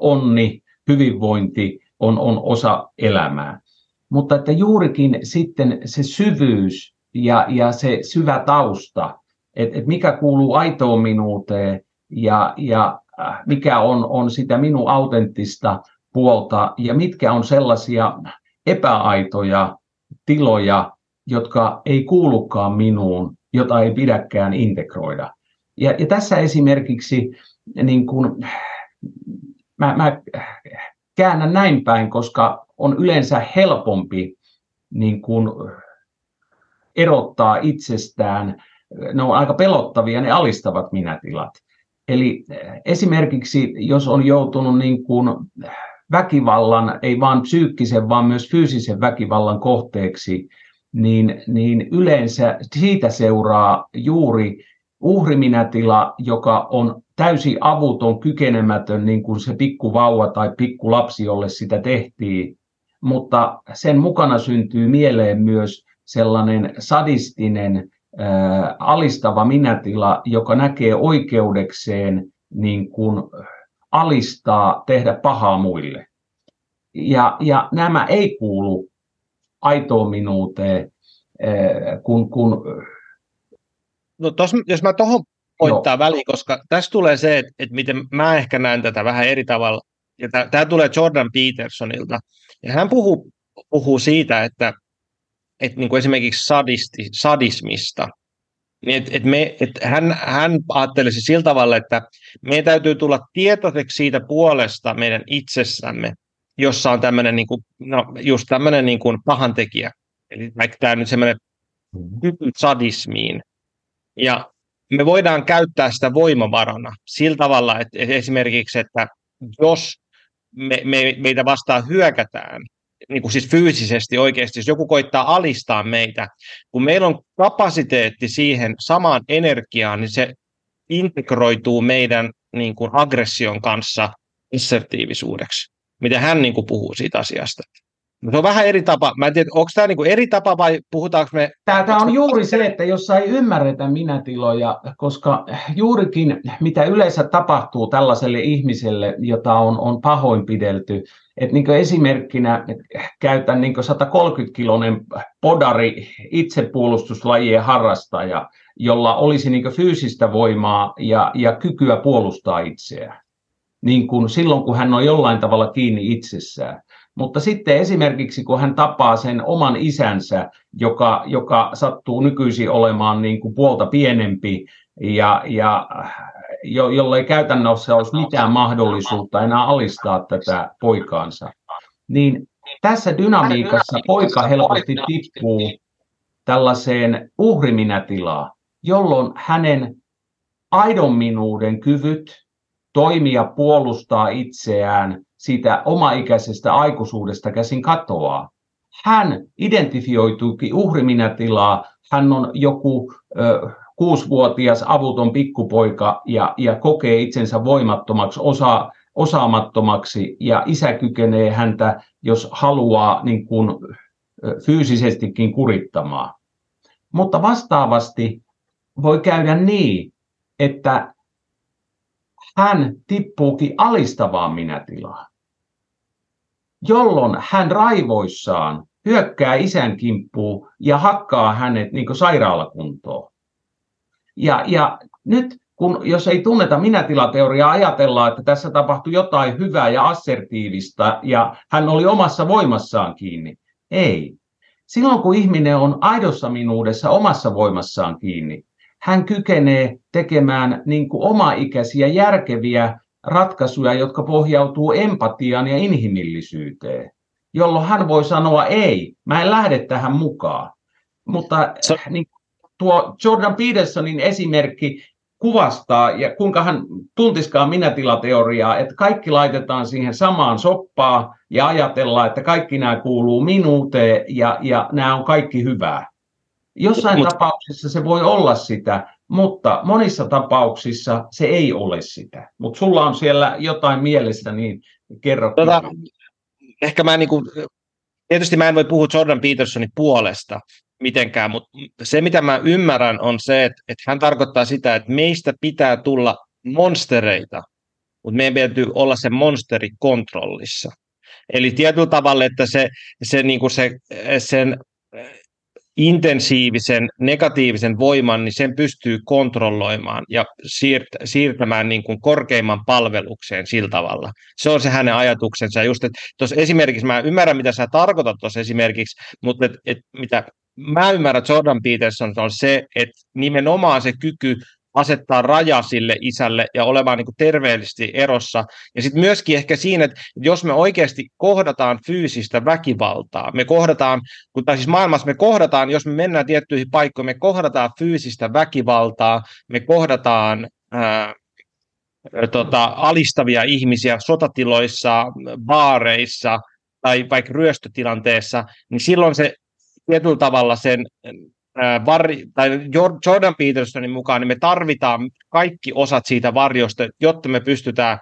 onni, hyvinvointi on, on osa elämää. Mutta että juurikin sitten se syvyys ja, ja se syvä tausta, että et mikä kuuluu aitoon minuuteen ja, ja äh, mikä on, on sitä minun autenttista puolta ja mitkä on sellaisia epäaitoja tiloja, jotka ei kuulukaan minuun, jota ei pidäkään integroida. Ja, ja tässä esimerkiksi niin kun, mä, mä käännän näin päin, koska on yleensä helpompi niin kun, erottaa itsestään. Ne on aika pelottavia, ne alistavat minätilat. Eli esimerkiksi jos on joutunut niin kun väkivallan, ei vain psyykkisen, vaan myös fyysisen väkivallan kohteeksi, niin, niin yleensä siitä seuraa juuri uhriminätila, joka on täysin avuton, kykenemätön, niin kuin se pikkuvauva tai pikkulapsi, jolle sitä tehtiin. Mutta sen mukana syntyy mieleen myös sellainen sadistinen, ää, alistava minätila, joka näkee oikeudekseen niin kuin alistaa, tehdä pahaa muille. Ja, ja nämä ei kuulu aitoon minuuteen, kun, kun No tos, jos mä tuohon poittaa väliin, koska tässä tulee se, että, että miten mä ehkä näen tätä vähän eri tavalla. Ja tämä tulee Jordan Petersonilta. Ja hän puhuu, puhuu siitä, että, että niin kuin esimerkiksi sadisti, sadismista. Niin et, et me, et hän, hän ajattelisi sillä tavalla, että meidän täytyy tulla tietoiseksi siitä puolesta meidän itsessämme, jossa on tämmöinen niin kuin, no, just tämmöinen niin kuin pahantekijä. Eli vaikka tämä nyt semmoinen kyky sadismiin, ja me voidaan käyttää sitä voimavarana sillä tavalla, että esimerkiksi, että jos me, me, meitä vastaan hyökätään, niin kuin siis fyysisesti oikeasti, jos joku koittaa alistaa meitä, kun meillä on kapasiteetti siihen samaan energiaan, niin se integroituu meidän niin kuin aggression kanssa assertiivisuudeksi, miten hän niin kuin puhuu siitä asiasta. No se on vähän eri tapa. Mä en tiedä, onko tämä niinku eri tapa vai puhutaanko me... Tämä on juuri se, että jos ei ymmärretä minätiloja, koska juurikin mitä yleensä tapahtuu tällaiselle ihmiselle, jota on, on pahoinpidelty, että niin esimerkkinä käytän niin 130-kilonen podari itsepuolustuslajien harrastaja, jolla olisi niin fyysistä voimaa ja, ja kykyä puolustaa itseään. Niin kuin silloin, kun hän on jollain tavalla kiinni itsessään mutta sitten esimerkiksi kun hän tapaa sen oman isänsä, joka, joka sattuu nykyisin olemaan niin kuin puolta pienempi ja, ja jo, jolle ei käytännössä olisi mitään mahdollisuutta enää alistaa tätä poikaansa, niin tässä dynamiikassa poika helposti tippuu tällaiseen uhriminätilaan, jolloin hänen aidon minuuden kyvyt toimia puolustaa itseään siitä omaikäisestä aikuisuudesta käsin katoaa. Hän identifioituukin uhriminätilaa, hän on joku ö, kuusivuotias avuton pikkupoika ja, ja kokee itsensä voimattomaksi, osa, osaamattomaksi ja isä kykenee häntä, jos haluaa niin kuin, fyysisestikin kurittamaan. Mutta vastaavasti voi käydä niin, että hän tippuukin alistavaan minätilaan jolloin hän raivoissaan hyökkää isän kimppuun ja hakkaa hänet niin sairaalakuntoon. Ja, ja nyt kun jos ei tunneta minätilateoriaa, ajatellaan, että tässä tapahtui jotain hyvää ja assertiivista ja hän oli omassa voimassaan kiinni. Ei. Silloin kun ihminen on aidossa minuudessa omassa voimassaan kiinni, hän kykenee tekemään niin omaikäisiä järkeviä ratkaisuja, jotka pohjautuu empatiaan ja inhimillisyyteen, jolloin hän voi sanoa ei, mä en lähde tähän mukaan. Mutta so. niin, tuo Jordan Petersonin esimerkki kuvastaa, ja kuinka hän tuntiskaan minätilateoriaa, että kaikki laitetaan siihen samaan soppaan ja ajatellaan, että kaikki nämä kuuluu minuuteen ja, ja nämä on kaikki hyvää. Jossain Mut, tapauksessa se voi olla sitä, mutta monissa tapauksissa se ei ole sitä. Mutta sulla on siellä jotain mielessä, niin kerro. Tota, ehkä mä niin kuin, tietysti mä en voi puhua Jordan Petersonin puolesta mitenkään, mutta se mitä mä ymmärrän on se, että, että hän tarkoittaa sitä, että meistä pitää tulla monstereita, mutta meidän täytyy olla se monsteri kontrollissa. Eli tietyllä tavalla, että se, se, niin kuin se, sen intensiivisen negatiivisen voiman, niin sen pystyy kontrolloimaan ja siirt- siirtämään niin kuin korkeimman palvelukseen sillä tavalla. Se on se hänen ajatuksensa. Just, että esimerkiksi, mä ymmärrän, mitä sä tarkoitat tuossa esimerkiksi, mutta et, et, mitä mä ymmärrän Jordan Peterson on se, että nimenomaan se kyky asettaa raja sille isälle ja olemaan niin kuin terveellisesti erossa. Ja sitten myöskin ehkä siinä, että jos me oikeasti kohdataan fyysistä väkivaltaa, me kohdataan, kun, tai siis maailmassa me kohdataan, jos me mennään tiettyihin paikkoihin, me kohdataan fyysistä väkivaltaa, me kohdataan ää, tota, alistavia ihmisiä sotatiloissa, baareissa tai vaikka ryöstötilanteessa, niin silloin se tietyllä tavalla sen varri, tai Jordan Petersonin mukaan, niin me tarvitaan kaikki osat siitä varjosta, jotta me pystytään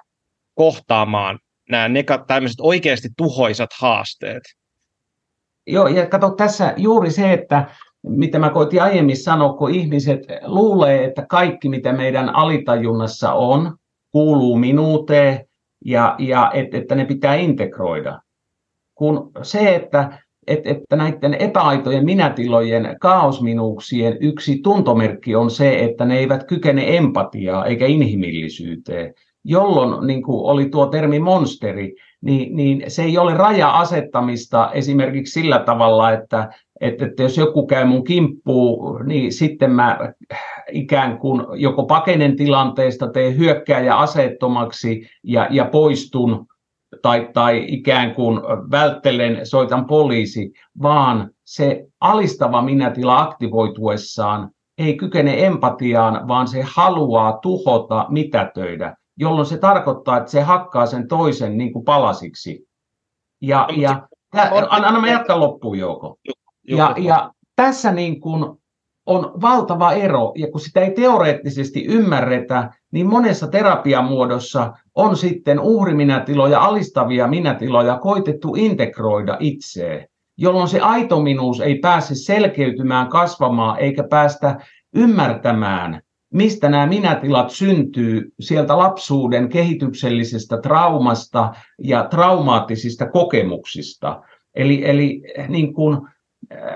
kohtaamaan nämä neka, tämmöiset oikeasti tuhoisat haasteet. Joo, ja kato tässä juuri se, että mitä mä koitin aiemmin sanoa, kun ihmiset luulee, että kaikki mitä meidän alitajunnassa on, kuuluu minuuteen ja, ja et, että ne pitää integroida. Kun se, että että, että näiden epäaitojen minätilojen kaosminuuksien yksi tuntomerkki on se, että ne eivät kykene empatiaa eikä inhimillisyyteen. Jolloin niin kuin oli tuo termi monsteri, niin, niin se ei ole raja-asettamista esimerkiksi sillä tavalla, että, että, että jos joku käy mun kimppuun, niin sitten mä ikään kuin joko pakenen tilanteesta, teen hyökkääjä aseettomaksi ja, ja poistun tai, tai ikään kuin välttelen, soitan poliisi, vaan se alistava minätila aktivoituessaan ei kykene empatiaan, vaan se haluaa tuhota, mitätöidä, jolloin se tarkoittaa, että se hakkaa sen toisen niin kuin palasiksi. Ja, ja tä, anna mä jatkan loppuun, Jouko. Ja, ja tässä niin kuin on valtava ero, ja kun sitä ei teoreettisesti ymmärretä, niin monessa terapiamuodossa on sitten uhriminätiloja, alistavia minätiloja koitettu integroida itseen, jolloin se aitominuus ei pääse selkeytymään, kasvamaan eikä päästä ymmärtämään, mistä nämä minätilat syntyy sieltä lapsuuden kehityksellisestä traumasta ja traumaattisista kokemuksista. Eli, eli niin kuin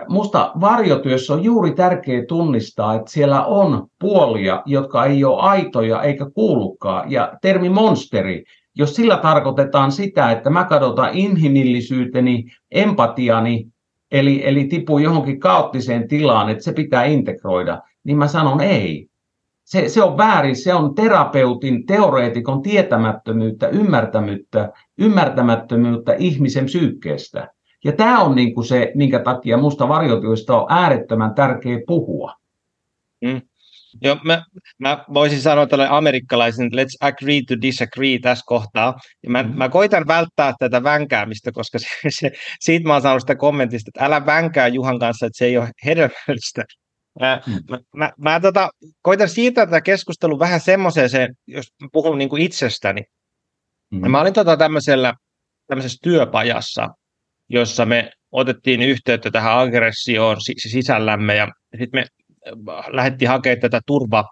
musta varjotyössä on juuri tärkeää tunnistaa, että siellä on puolia, jotka ei ole aitoja eikä kuulukaan. Ja termi monsteri, jos sillä tarkoitetaan sitä, että mä katsotan inhimillisyyteni, empatiani, eli, eli tipu johonkin kaoottiseen tilaan, että se pitää integroida, niin mä sanon ei. Se, se on väärin, se on terapeutin, teoreetikon tietämättömyyttä, ymmärtämyyttä, ymmärtämättömyyttä ihmisen psyykkeestä. Ja tämä on niin kuin se, minkä takia musta varjotyöstä on äärettömän tärkeä puhua. Mm. Joo, mä, mä voisin sanoa tälle amerikkalaisen, että let's agree to disagree tässä kohtaa. Ja mä, mm. mä koitan välttää tätä vänkäämistä, koska se, se, siitä mä oon saanut sitä kommentista, että älä vänkää Juhan kanssa, että se ei ole hedelmällistä. Mä, mm. mä, mä, mä tota, koitan siirtää tätä keskustelua vähän semmoiseen, jos puhun niin kuin itsestäni. Mm. Mä olin tota tämmöisellä, tämmöisessä työpajassa, jossa me otettiin yhteyttä tähän aggressioon sisällämme ja sitten me äh, lähdettiin hakemaan tätä turva,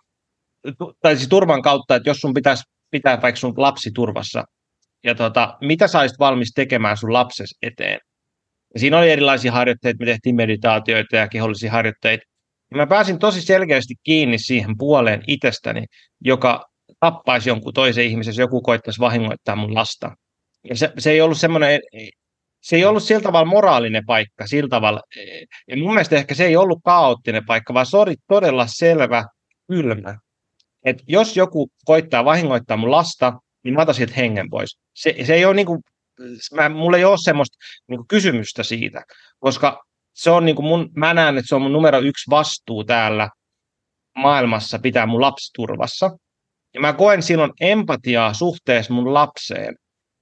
tai siis turvan kautta, että jos sun pitäisi pitää vaikka sun lapsi turvassa, ja tota, mitä sä olisit valmis tekemään sun lapses eteen. Ja siinä oli erilaisia harjoitteita, me tehtiin meditaatioita ja kehollisia harjoitteita. Ja mä pääsin tosi selkeästi kiinni siihen puoleen itsestäni, joka tappaisi jonkun toisen ihmisen, jos joku koittaisi vahingoittaa mun lasta. Ja se, se ei ollut semmoinen se ei ollut sillä tavalla moraalinen paikka, sillä tavalla. Ja mun mielestä ehkä se ei ollut kaoottinen paikka, vaan se oli todella selvä, kylmä. Että jos joku koittaa vahingoittaa mun lasta, niin mä otan sieltä hengen pois. Se, se ei ole niin kuin, mä, mulla ei ole semmoista niin kysymystä siitä, koska se on niin kuin mun, mä näen, että se on mun numero yksi vastuu täällä maailmassa pitää mun lapsi turvassa. Ja mä koen silloin empatiaa suhteessa mun lapseen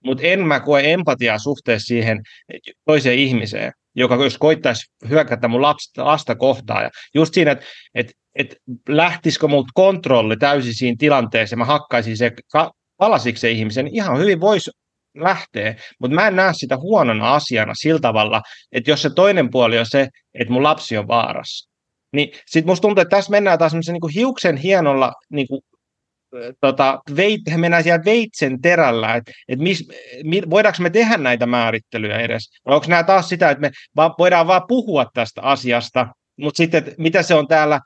mutta en mä koe empatiaa suhteessa siihen toiseen ihmiseen, joka jos koittaisi hyökätä mun lapsta, lasta kohtaan. Ja just siinä, että et, et lähtisikö mut kontrolli täysin siinä tilanteessa, mä hakkaisin se palasiksi se ihmisen, niin ihan hyvin voisi lähteä, mutta mä en näe sitä huonona asiana sillä tavalla, että jos se toinen puoli on se, että mun lapsi on vaarassa, niin sitten musta tuntuu, että tässä mennään taas niin hiuksen hienolla niin tota, veit, mennään siellä veitsen terällä, että et voidaanko me tehdä näitä määrittelyjä edes, onko nämä taas sitä, että me vaan, voidaan vaan puhua tästä asiasta, mutta sitten, mitä se on täällä,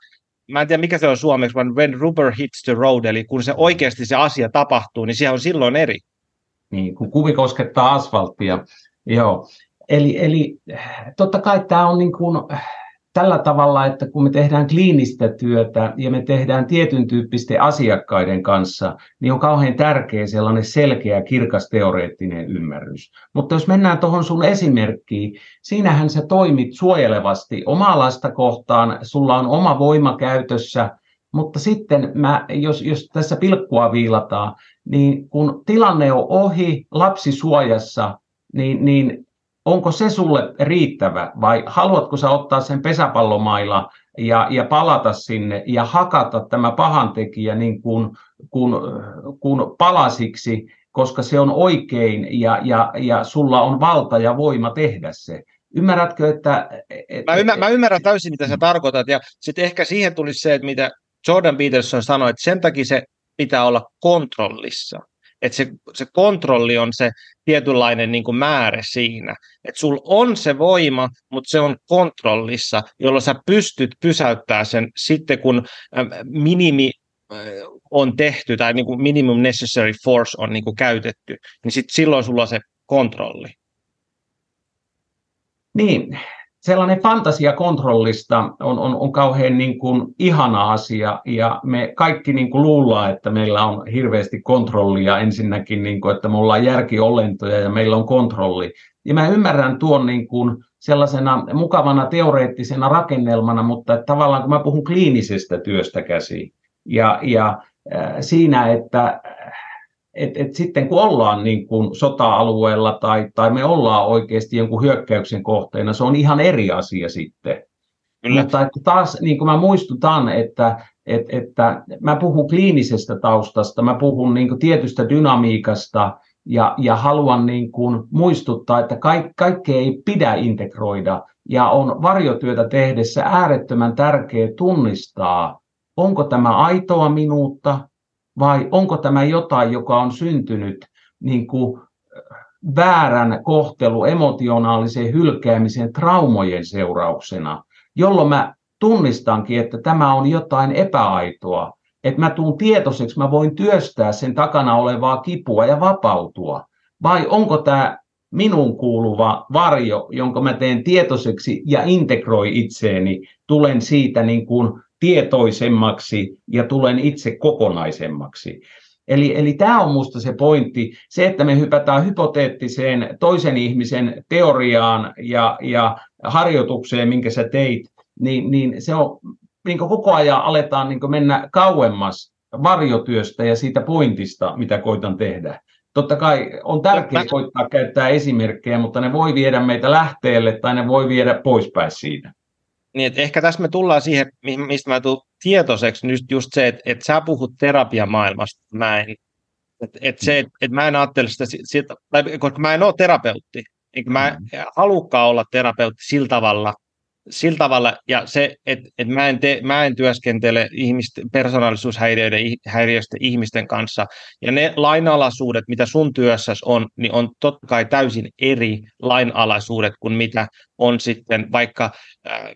mä en tiedä mikä se on suomeksi, vaan when rubber hits the road, eli kun se oikeasti se asia tapahtuu, niin se on silloin eri. Niin, kun kuvi koskettaa asfalttia, joo. Eli, eli totta kai tämä on niin kuin, tällä tavalla, että kun me tehdään kliinistä työtä ja me tehdään tietyn tyyppisten asiakkaiden kanssa, niin on kauhean tärkeä sellainen selkeä, kirkas teoreettinen ymmärrys. Mutta jos mennään tuohon sun esimerkkiin, siinähän sä toimit suojelevasti omaa lasta kohtaan, sulla on oma voima käytössä, mutta sitten mä, jos, jos tässä pilkkua viilataan, niin kun tilanne on ohi, lapsi suojassa, niin, niin onko se sulle riittävä vai haluatko sä ottaa sen pesäpallomailla ja, ja palata sinne ja hakata tämä pahantekijä niin kuin, kuin, kuin palasiksi, koska se on oikein ja, ja, ja sulla on valta ja voima tehdä se. Ymmärrätkö, että... Et, mä, ymmär, mä ymmärrän täysin, mitä sä tarkoitat, ja sitten ehkä siihen tulisi se, että mitä Jordan Peterson sanoi, että sen takia se pitää olla kontrollissa että se, se kontrolli on se tietynlainen niin kuin määrä siinä. Että sulla on se voima, mutta se on kontrollissa, jolloin sä pystyt pysäyttämään sen sitten, kun minimi on tehty tai niin kuin minimum necessary force on niin kuin käytetty, niin sit silloin sulla on se kontrolli. Niin, sellainen fantasia kontrollista on, on, on kauhean niin kuin ihana asia ja me kaikki niin kuin luullaan, että meillä on hirveästi kontrollia ensinnäkin, niin kuin, että me ollaan järkiolentoja ja meillä on kontrolli. Ja mä ymmärrän tuon niin kuin sellaisena mukavana teoreettisena rakennelmana, mutta että tavallaan kun mä puhun kliinisestä työstä käsi ja, ja äh, siinä, että et, et sitten kun ollaan niin kuin sota-alueella tai, tai me ollaan oikeasti jonkun hyökkäyksen kohteena, se on ihan eri asia sitten. Kyllä. Mutta että taas niin kuin mä muistutan, että, että, että mä puhun kliinisestä taustasta, mä puhun niin kuin tietystä dynamiikasta ja, ja haluan niin kuin muistuttaa, että kaik, kaikkea ei pidä integroida ja on varjotyötä tehdessä äärettömän tärkeää tunnistaa, onko tämä aitoa minuutta vai onko tämä jotain, joka on syntynyt niin kuin väärän kohtelu, emotionaalisen hylkäämisen traumojen seurauksena, jolloin mä tunnistankin, että tämä on jotain epäaitoa, että mä tuun tietoiseksi, mä voin työstää sen takana olevaa kipua ja vapautua. Vai onko tämä minun kuuluva varjo, jonka mä teen tietoiseksi ja integroi itseeni, tulen siitä niin kuin tietoisemmaksi ja tulen itse kokonaisemmaksi. Eli, eli tämä on minusta se pointti, se, että me hypätään hypoteettiseen toisen ihmisen teoriaan ja, ja harjoitukseen, minkä sä teit, niin, niin se on, niin koko ajan aletaan niin mennä kauemmas varjotyöstä ja siitä pointista, mitä koitan tehdä. Totta kai on tärkeää koittaa käyttää esimerkkejä, mutta ne voi viedä meitä lähteelle tai ne voi viedä poispäin siitä. Niin, että ehkä tässä me tullaan siihen, mistä mä tulen tietoiseksi, just, just se, että, että sä puhut terapiamaailmasta, mä en. Että, että se, että, että mä en ajattele sitä, sitä tai, koska mä en ole terapeutti, enkä mä mm. halukkaan olla terapeutti sillä tavalla, sillä tavalla, ja se, että, että mä, en te, mä en työskentele ihmisten, persoonallisuushäiriöiden ihmisten kanssa, ja ne lainalaisuudet, mitä sun työssäsi on, niin on totta kai täysin eri lainalaisuudet kuin mitä on sitten vaikka äh,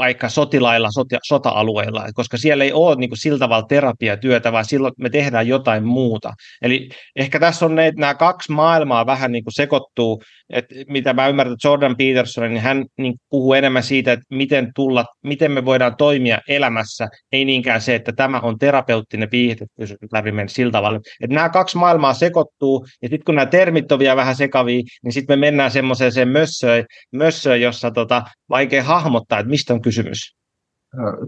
vaikka sotilailla, sota, sota-alueilla, koska siellä ei ole niin kuin, sillä tavalla terapiatyötä, vaan silloin me tehdään jotain muuta. Eli ehkä tässä on ne, nämä kaksi maailmaa vähän niin kuin sekoittuu, että mitä mä ymmärrän, Jordan Peterson, niin hän niin puhuu enemmän siitä, että miten, tulla, miten me voidaan toimia elämässä, ei niinkään se, että tämä on terapeuttinen viihde, jos läpi mennä sillä tavalla. Että nämä kaksi maailmaa sekoittuu, ja sitten kun nämä termit on vielä vähän sekavia, niin sitten me mennään semmoiseen mössöön, mössöön, jossa tota, vaikea hahmottaa, että mistä on kysymys.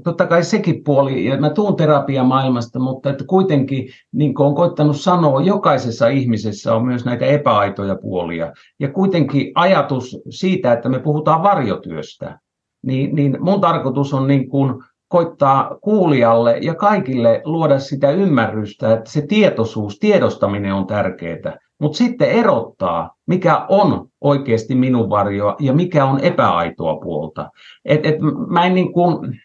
Totta kai sekin puoli, ja mä tuun terapiamaailmasta, mutta että kuitenkin, niin kuin olen koittanut sanoa, jokaisessa ihmisessä on myös näitä epäaitoja puolia. Ja kuitenkin ajatus siitä, että me puhutaan varjotyöstä, niin, niin mun tarkoitus on niin kuin koittaa kuulijalle ja kaikille luoda sitä ymmärrystä, että se tietoisuus, tiedostaminen on tärkeää, mutta sitten erottaa, mikä on oikeasti minun varjoa ja mikä on epäaitoa puolta. Et, et mä en niin kuin,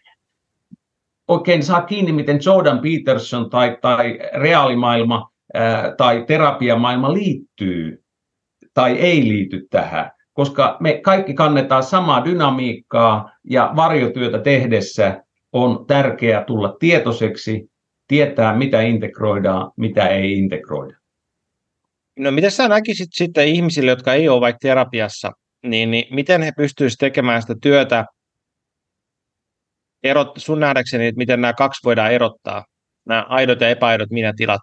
oikein saa kiinni, miten Jordan Peterson tai, tai reaalimaailma ää, tai terapiamaailma liittyy tai ei liity tähän, koska me kaikki kannetaan samaa dynamiikkaa ja varjotyötä tehdessä on tärkeää tulla tietoiseksi, tietää mitä integroidaan, mitä ei integroida. No miten sä näkisit sitten ihmisille, jotka ei ole vaikka terapiassa, niin, niin miten he pystyisivät tekemään sitä työtä? Erot, sun nähdäkseni, että miten nämä kaksi voidaan erottaa, nämä aidot ja epäaidot minä tilat,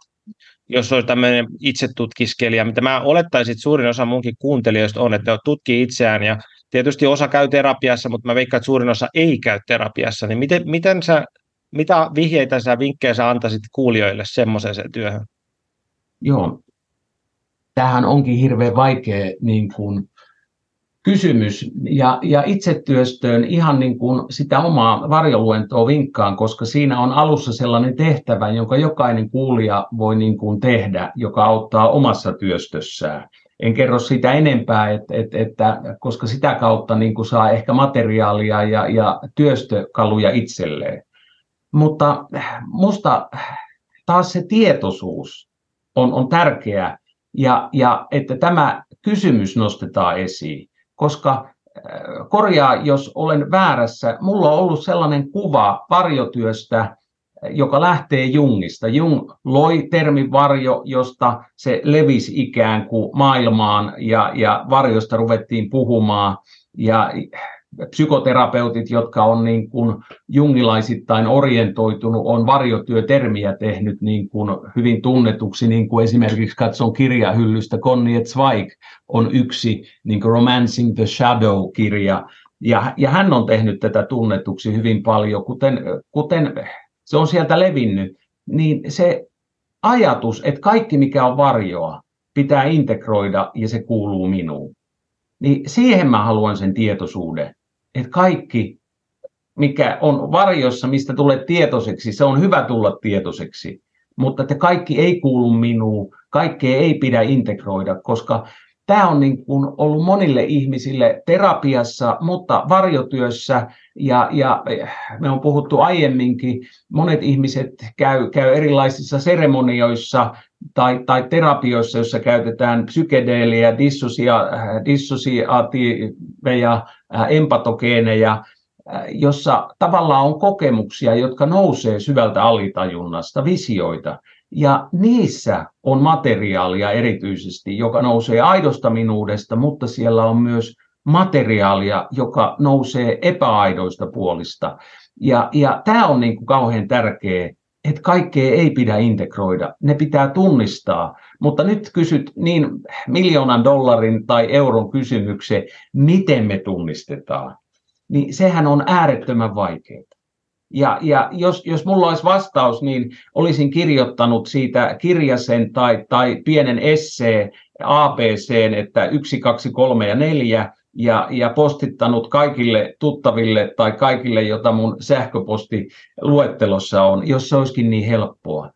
jos olisi tämmöinen itsetutkiskelija, mitä mä olettaisin, että suurin osa munkin kuuntelijoista on, että tutkii itseään ja tietysti osa käy terapiassa, mutta mä veikkaan, että suurin osa ei käy terapiassa, niin miten, miten sä, mitä vihjeitä sä, vinkkejä sä antaisit kuulijoille semmoiseen työhön? Joo, tämähän onkin hirveän vaikea niin kuin, kysymys ja, ja itsetyöstöön ihan niin kuin sitä omaa varjoluentoa vinkkaan, koska siinä on alussa sellainen tehtävä, jonka jokainen kuulija voi niin kuin tehdä, joka auttaa omassa työstössään. En kerro sitä enempää, että, että, että, koska sitä kautta niin kuin saa ehkä materiaalia ja, ja työstökaluja itselleen. Mutta musta taas se tietoisuus on, on tärkeä ja, ja että tämä kysymys nostetaan esiin koska äh, korjaa, jos olen väärässä, mulla on ollut sellainen kuva varjotyöstä, joka lähtee Jungista. Jung loi termin varjo, josta se levisi ikään kuin maailmaan ja, ja varjosta ruvettiin puhumaan. Ja psykoterapeutit, jotka on niin kuin jungilaisittain orientoitunut, on varjotyötermiä tehnyt niin kuin hyvin tunnetuksi, niin kuin esimerkiksi katson kirjahyllystä, Connie Zweig on yksi niin kuin Romancing the Shadow-kirja, ja, ja hän on tehnyt tätä tunnetuksi hyvin paljon, kuten, kuten se on sieltä levinnyt, niin se ajatus, että kaikki mikä on varjoa, pitää integroida ja se kuuluu minuun. Niin siihen mä haluan sen tietoisuuden että kaikki, mikä on varjossa, mistä tulee tietoiseksi, se on hyvä tulla tietoiseksi. Mutta että kaikki ei kuulu minuun, kaikkea ei pidä integroida, koska tämä on niin kuin ollut monille ihmisille terapiassa, mutta varjotyössä ja, ja me on puhuttu aiemminkin, monet ihmiset käy, käy erilaisissa seremonioissa tai, tai terapioissa, joissa käytetään psykedeeliä, dissosia, dissosiaativeja, empatogeeneja, jossa tavallaan on kokemuksia, jotka nousee syvältä alitajunnasta, visioita. Ja niissä on materiaalia erityisesti, joka nousee aidosta minuudesta, mutta siellä on myös materiaalia, joka nousee epäaidoista puolista. Ja, ja tämä on niin kuin kauhean tärkeä, että kaikkea ei pidä integroida, ne pitää tunnistaa. Mutta nyt kysyt niin miljoonan dollarin tai euron kysymyksen, miten me tunnistetaan, niin sehän on äärettömän vaikeaa. Ja, ja jos, jos mulla olisi vastaus, niin olisin kirjoittanut siitä kirjasen tai, tai pienen esseen ABC, että yksi, kaksi, kolme ja neljä, ja, ja postittanut kaikille tuttaville tai kaikille, jota mun sähköpostiluettelossa on, jos se olisikin niin helppoa.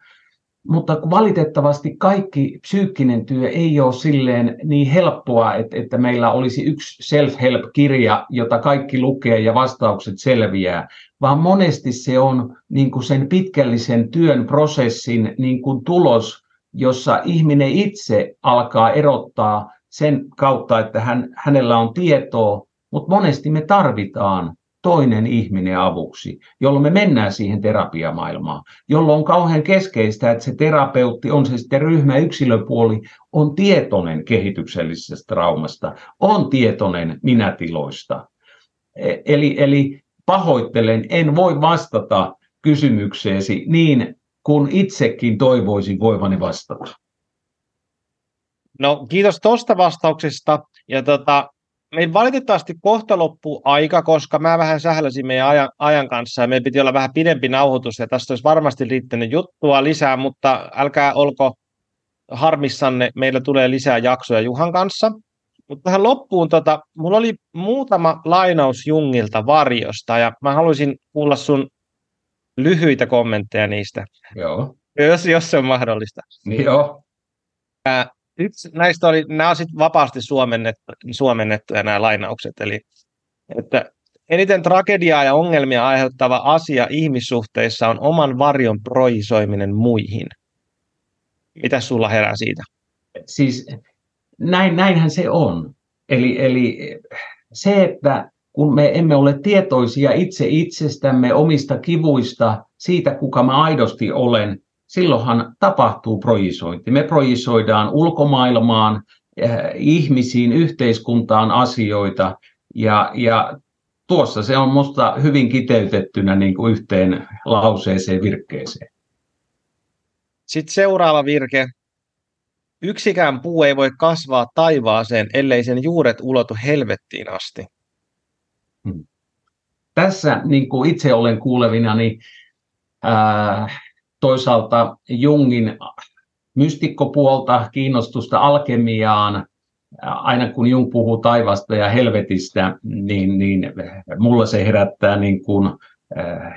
Mutta valitettavasti kaikki psyykkinen työ ei ole silleen niin helppoa, että, että meillä olisi yksi self-help-kirja, jota kaikki lukee ja vastaukset selviää, vaan monesti se on niin kuin sen pitkällisen työn prosessin niin kuin tulos, jossa ihminen itse alkaa erottaa sen kautta, että hän, hänellä on tietoa, mutta monesti me tarvitaan toinen ihminen avuksi, jolloin me mennään siihen terapiamaailmaan, jolloin on kauhean keskeistä, että se terapeutti, on se sitten ryhmä yksilöpuoli, on tietoinen kehityksellisestä traumasta, on tietoinen minätiloista. E, eli, eli pahoittelen, en voi vastata kysymykseesi niin, kuin itsekin toivoisin voivani vastata. No kiitos tuosta vastauksesta. Ja tota, meillä valitettavasti kohta loppuu aika, koska mä vähän sähläsin meidän ajan, ajan kanssa ja meidän piti olla vähän pidempi nauhoitus ja tästä olisi varmasti riittänyt juttua lisää, mutta älkää olko harmissanne, meillä tulee lisää jaksoja Juhan kanssa. Mutta tähän loppuun, tota, mulla oli muutama lainaus Jungilta varjosta ja mä haluaisin kuulla sun lyhyitä kommentteja niistä. Joo. Jos, jos se on mahdollista. Niin joo. Yksi näistä oli, nämä on sitten vapaasti suomennettu, suomennettuja nämä lainaukset, eli että eniten tragediaa ja ongelmia aiheuttava asia ihmissuhteissa on oman varjon projisoiminen muihin. Mitä sulla herää siitä? Siis näin, näinhän se on. Eli, eli se, että kun me emme ole tietoisia itse itsestämme, omista kivuista, siitä kuka mä aidosti olen, silloinhan tapahtuu projisointi. Me projisoidaan ulkomaailmaan, eh, ihmisiin, yhteiskuntaan asioita, ja, ja tuossa se on minusta hyvin kiteytettynä niin kuin yhteen lauseeseen, virkkeeseen. Sitten seuraava virke. Yksikään puu ei voi kasvaa taivaaseen, ellei sen juuret ulotu helvettiin asti. Hmm. Tässä niin kuin itse olen kuulevina, niin ää, toisaalta Jungin mystikkopuolta, kiinnostusta alkemiaan, aina kun Jung puhuu taivasta ja helvetistä, niin, niin mulla se herättää niin kuin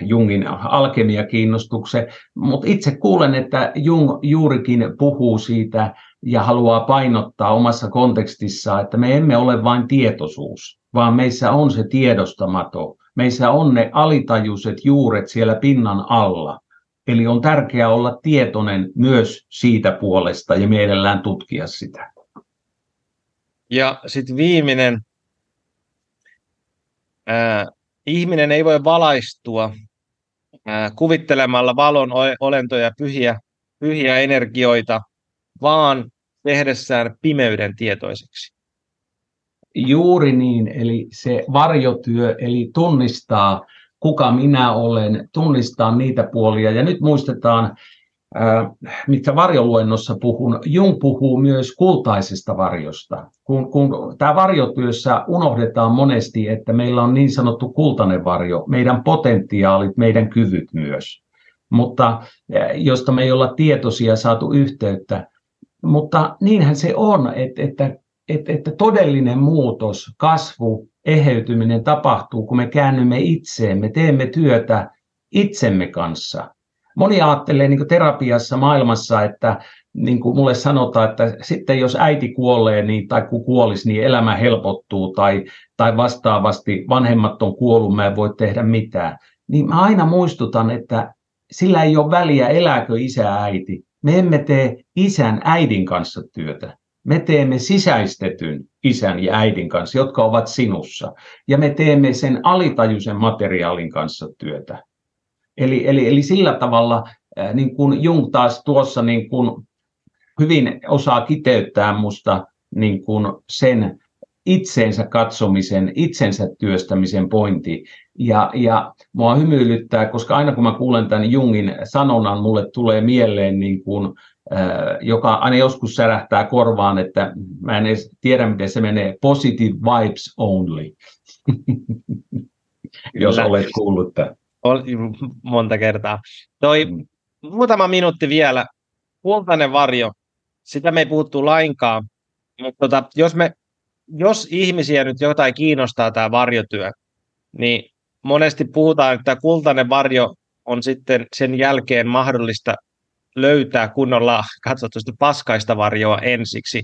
Jungin alkemia-kiinnostuksen, mutta itse kuulen, että Jung juurikin puhuu siitä ja haluaa painottaa omassa kontekstissaan, että me emme ole vain tietoisuus, vaan meissä on se tiedostamato, meissä on ne alitajuiset juuret siellä pinnan alla. Eli on tärkeää olla tietoinen myös siitä puolesta ja mielellään tutkia sitä. Ja sitten viimeinen, ää, ihminen ei voi valaistua ää, kuvittelemalla valon olentoja pyhiä, pyhiä energioita, vaan tehdessään pimeyden tietoiseksi. Juuri niin, eli se varjotyö, eli tunnistaa, kuka minä olen, tunnistaa niitä puolia. Ja nyt muistetaan, mitä varjoluennossa puhun, Jung puhuu myös kultaisesta varjosta. Kun, kun tämä varjotyössä unohdetaan monesti, että meillä on niin sanottu kultainen varjo, meidän potentiaalit, meidän kyvyt myös, mutta josta me ei olla tietoisia saatu yhteyttä. Mutta niinhän se on, että, että, että, että todellinen muutos, kasvu, eheytyminen tapahtuu, kun me käännymme itseen, me teemme työtä itsemme kanssa – moni ajattelee niin terapiassa maailmassa, että niin kuin mulle sanotaan, että sitten jos äiti kuolee niin, tai kun kuolisi, niin elämä helpottuu tai, tai vastaavasti vanhemmat on kuollut, mä en voi tehdä mitään. Niin mä aina muistutan, että sillä ei ole väliä, elääkö isä äiti. Me emme tee isän äidin kanssa työtä. Me teemme sisäistetyn isän ja äidin kanssa, jotka ovat sinussa. Ja me teemme sen alitajuisen materiaalin kanssa työtä. Eli, eli, eli sillä tavalla niin kuin Jung taas tuossa niin kuin hyvin osaa kiteyttää musta niin kuin sen itseensä katsomisen, itsensä työstämisen pointti. Ja, ja mua hymyilyttää, koska aina kun mä kuulen tämän Jungin sanonnan, mulle tulee mieleen, niin kuin, joka aina joskus särähtää korvaan, että mä en edes tiedä, miten se menee, positive vibes only. Jos olet kuullut tämän monta kertaa. Toi mm. muutama minuutti vielä. Kultainen varjo, sitä me ei puhuttu lainkaan, mutta tota, jos, me, jos ihmisiä nyt jotain kiinnostaa tämä varjotyö, niin monesti puhutaan, että kultainen varjo on sitten sen jälkeen mahdollista löytää kunnolla katsotusti paskaista varjoa ensiksi,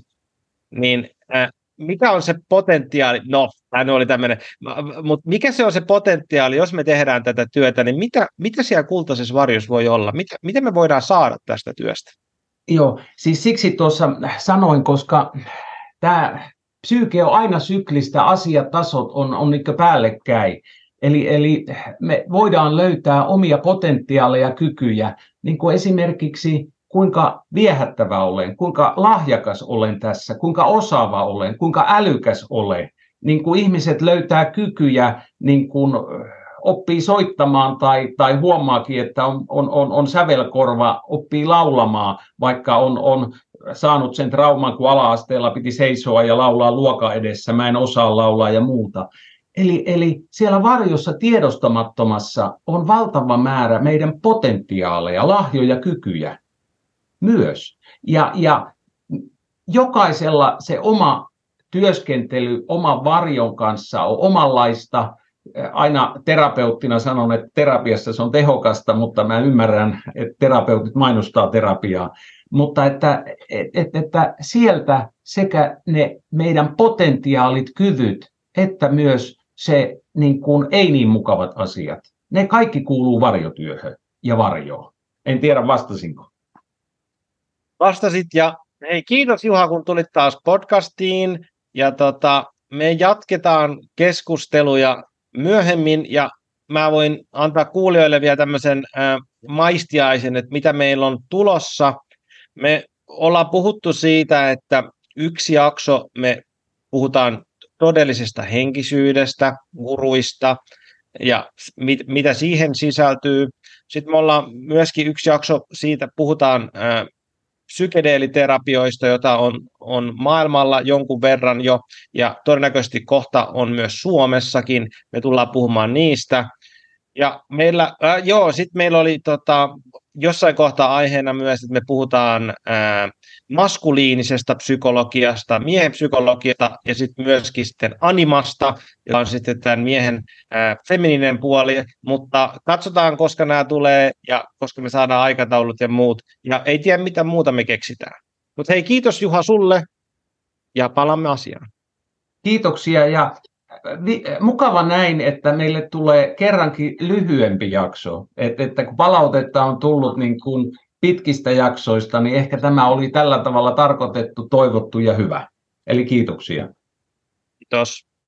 niin äh, mikä on se potentiaali, no tämä oli tämmöinen, mutta mikä se on se potentiaali, jos me tehdään tätä työtä, niin mitä, mitä siellä kultaisessa varjossa voi olla? Mitä, miten me voidaan saada tästä työstä? Joo, siis siksi tuossa sanoin, koska tämä psyyke on aina syklistä, asiatasot on, on päällekkäin. Eli, eli me voidaan löytää omia potentiaaleja, kykyjä, niin kuin esimerkiksi kuinka viehättävä olen, kuinka lahjakas olen tässä, kuinka osaava olen, kuinka älykäs olen. Niin kuin ihmiset löytää kykyjä, niin kuin oppii soittamaan tai, tai huomaakin, että on, on, on, on sävelkorva, oppii laulamaan, vaikka on, on saanut sen trauman, kun ala-asteella piti seisoa ja laulaa luoka edessä, mä en osaa laulaa ja muuta. Eli, eli siellä varjossa tiedostamattomassa on valtava määrä meidän potentiaaleja, lahjoja, kykyjä myös. Ja, ja jokaisella se oma työskentely oman varjon kanssa on omanlaista. Aina terapeuttina sanon, että terapiassa se on tehokasta, mutta mä ymmärrän, että terapeutit mainostaa terapiaa. Mutta että, että, että sieltä sekä ne meidän potentiaalit, kyvyt, että myös se niin kuin ei niin mukavat asiat, ne kaikki kuuluu varjotyöhön ja varjoon. En tiedä vastasinko. Vastasit ja hei, kiitos Juha, kun tulit taas podcastiin. Ja tota, me jatketaan keskusteluja myöhemmin ja mä voin antaa kuulijoille vielä tämmöisen äh, maistiaisen, että mitä meillä on tulossa. Me ollaan puhuttu siitä, että yksi jakso me puhutaan todellisesta henkisyydestä, guruista ja mit, mitä siihen sisältyy. Sitten me ollaan myöskin yksi jakso siitä, puhutaan ää, psykedeeliterapioista, jota on, on maailmalla jonkun verran jo, ja todennäköisesti kohta on myös Suomessakin. Me tullaan puhumaan niistä. Ja meillä, äh, joo, sitten meillä oli tota, jossain kohtaa aiheena myös, että me puhutaan ää, maskuliinisesta psykologiasta, miehen psykologiasta ja sitten myöskin sitten animasta, joka on sitten tämän miehen ää, femininen puoli, mutta katsotaan, koska nämä tulee ja koska me saadaan aikataulut ja muut, ja ei tiedä mitä muuta me keksitään. Mutta hei, kiitos Juha sulle, ja palaamme asiaan. Kiitoksia, ja mukava näin, että meille tulee kerrankin lyhyempi jakso. Et, että kun palautetta on tullut niin kuin pitkistä jaksoista, niin ehkä tämä oli tällä tavalla tarkoitettu, toivottu ja hyvä. Eli kiitoksia. Kiitos.